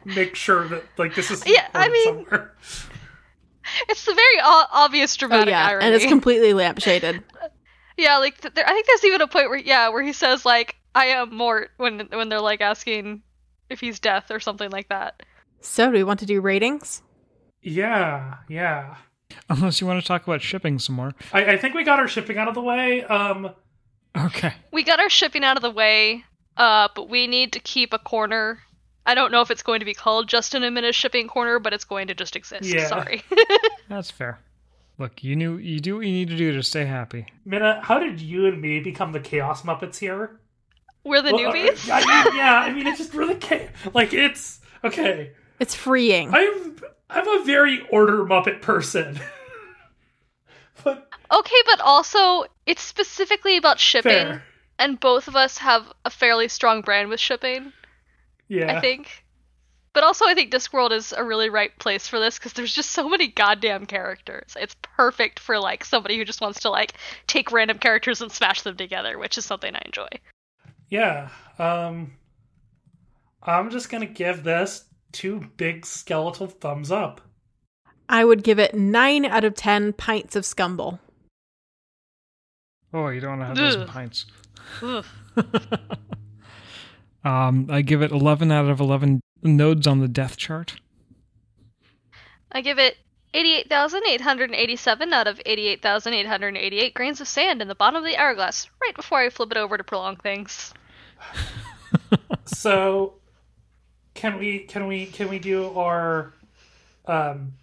make sure that like this is Yeah, I mean, somewhere. It's the very o- obvious Oh dramatic yeah, irony. and it's completely lampshaded. yeah, like th- there, I think there's even a point where yeah, where he says like I am Mort when when they're like asking if he's death or something like that. So do we want to do ratings? Yeah, yeah. Unless you want to talk about shipping some more. I, I think we got our shipping out of the way. Um, Okay. We got our shipping out of the way, uh, but we need to keep a corner. I don't know if it's going to be called Justen and Minna's shipping corner, but it's going to just exist. Yeah. Sorry. That's fair. Look, you knew you do what you need to do to stay happy. Minna, how did you and me become the Chaos Muppets here? We're the Well, uh, newbies. I mean, yeah, I mean, it's just really cha- like it's okay. It's freeing. I'm I'm a very order Muppet person, but Okay, but also it's specifically about shipping, fair, and both of us have a fairly strong brand with shipping. yeah. I think. But also, I think Discworld is a really right place for this because there's just so many goddamn characters. It's perfect for like somebody who just wants to like take random characters and smash them together, which is something I enjoy. yeah. Um, I'm just gonna give this two big skeletal thumbs up. I would give it nine out of ten pints of scumble. Oh, you don't want to have those in Ugh. pints. Ugh. Um, I give it 11 out of 11 nodes on the death chart. I give it 88,887 out of 88,888 grains of sand in the bottom of the hourglass, right before I flip it over to prolong things. So, can we can we can we do our um,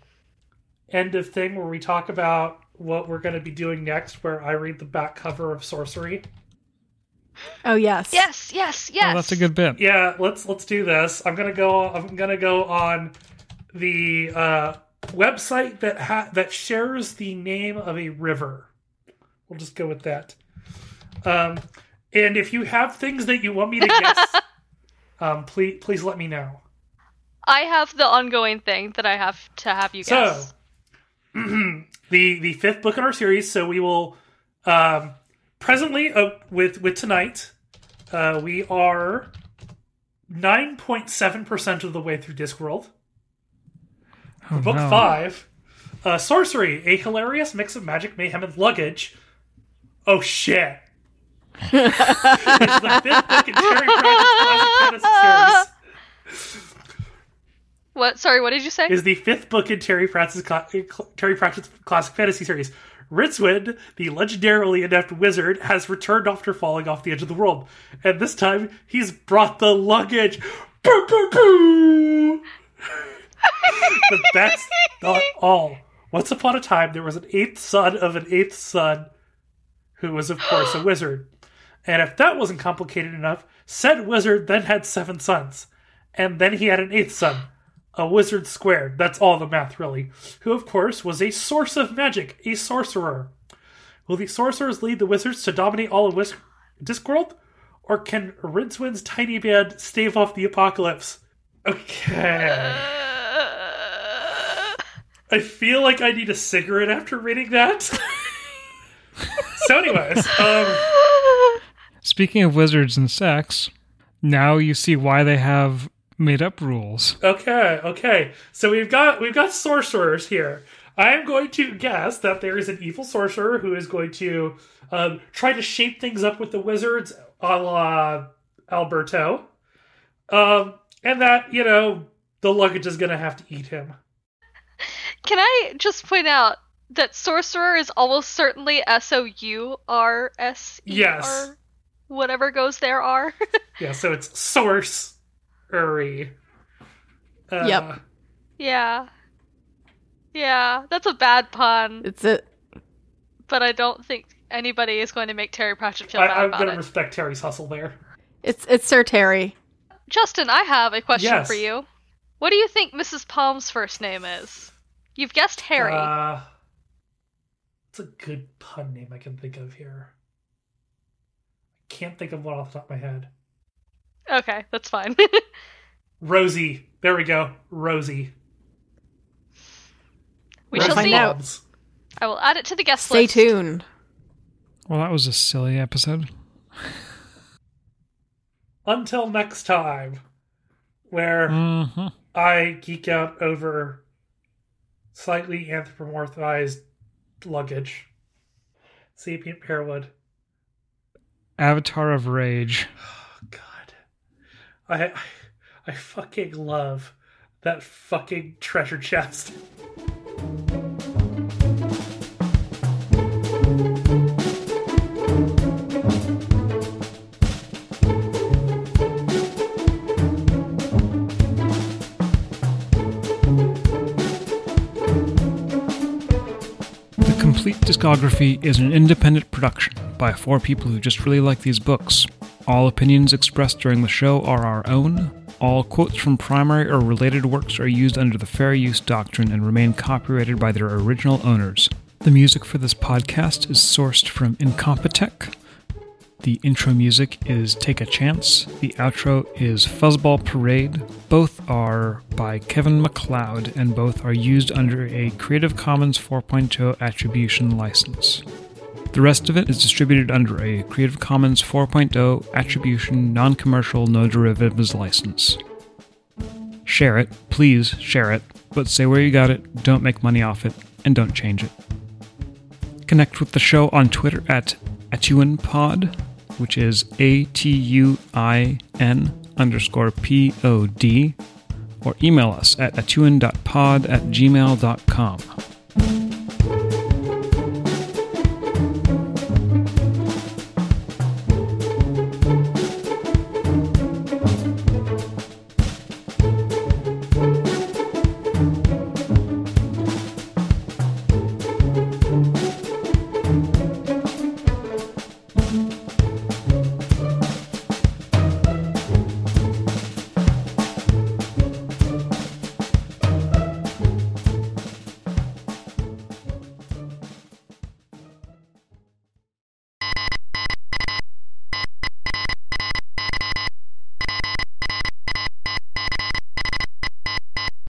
end of thing where we talk about what we're going to be doing next? Where I read the back cover of Sorcery. Oh yes. Yes, yes, yes. Oh, that's a good bit. Yeah, let's let's do this. I'm gonna go. I'm gonna go on the uh, website that ha- that shares the name of a river. We'll just go with that. Um, and if you have things that you want me to guess, um, please please let me know. I have the ongoing thing that I have to have you guess. So, guess. the the fifth book in our series. So we will um, presently uh, with with tonight. Uh, we are nine point seven percent of the way through Discworld. Oh, Book no. five, uh, Sourcery, a hilarious mix of magic, mayhem, and luggage. Oh shit! it's the fifth book in Terry Pratchett's classic fantasy series. what? Sorry, what did you say? is the fifth book in Terry Pratchett's, cla- Terry Pratchett's classic fantasy series. Rincewind, the legendarily inept wizard, has returned after falling off the edge of the world, and this time he's brought the luggage. Boo, boo, boo. but that's not all. Once upon a time, there was an eighth son of an eighth son, who was, of course, a wizard. And if that wasn't complicated enough, said wizard then had seven sons, and then he had an eighth son a wizard squared. That's all the math, really. Who, of course, was a source of magic, a sorcerer. Will the sorcerers lead the wizards to dominate all of Wis- Discworld? Or can Rincewind's tiny band stave off the apocalypse? Okay. I feel like I need a cigarette after reading that. so, anyways, um, Speaking of wizards and sex, now you see why they have made up rules. Okay, okay. So we've got we've got sorcerers here. I am going to guess that there is an evil sorcerer who is going to um, try to shape things up with the wizards, a la Alberto, um, and that you know the luggage is going to have to eat him. Can I just point out that sorcerer is almost certainly S O U R S E Yes. Whatever goes there are. Yeah, so it's sorcery. Uh, Yep. yeah. Yeah, that's a bad pun, It's a but I don't think anybody is going to make Terry Pratchett feel I, bad I'm about going to it. respect Terry's hustle there. it's it's Sir Terry. Justen, I have a question Yes. for you. What do you think Mrs. Palm's first name is? You've guessed Harry. Uh, it's a good pun name I can think of here. I can't think of one off the top of my head. Okay, that's fine. Rosie. There we go. Rosie. we We'll shall see. out. I will add it to the guest Stay list. Stay tuned. Well, that was a silly episode. Until next time, where hmm I geek out over slightly anthropomorphized luggage. See Sapient Pearwood. Avatar of Rage. I I fucking love that fucking treasure chest. The Compleat Discography is an independent production by four people who just really like these books. All opinions expressed during the show are our own. All quotes from primary or related works are used under the fair use doctrine and remain copyrighted by their original owners. The music for this podcast is sourced from Incompetech. The intro music is Take a Chance. The outro is Fuzzball Parade. Both are by Kevin MacLeod and both are used under a Creative Commons 4.0 attribution license. The rest of it is distributed under a Creative Commons 4.0 attribution non commercial no derivatives license. Share it, please share it, but say where you got it, don't make money off it, and don't change it. Connect with the show on Twitter at AtuinPod, which is A T U I N underscore P O D, or email us at atuin.pod at gmail.com.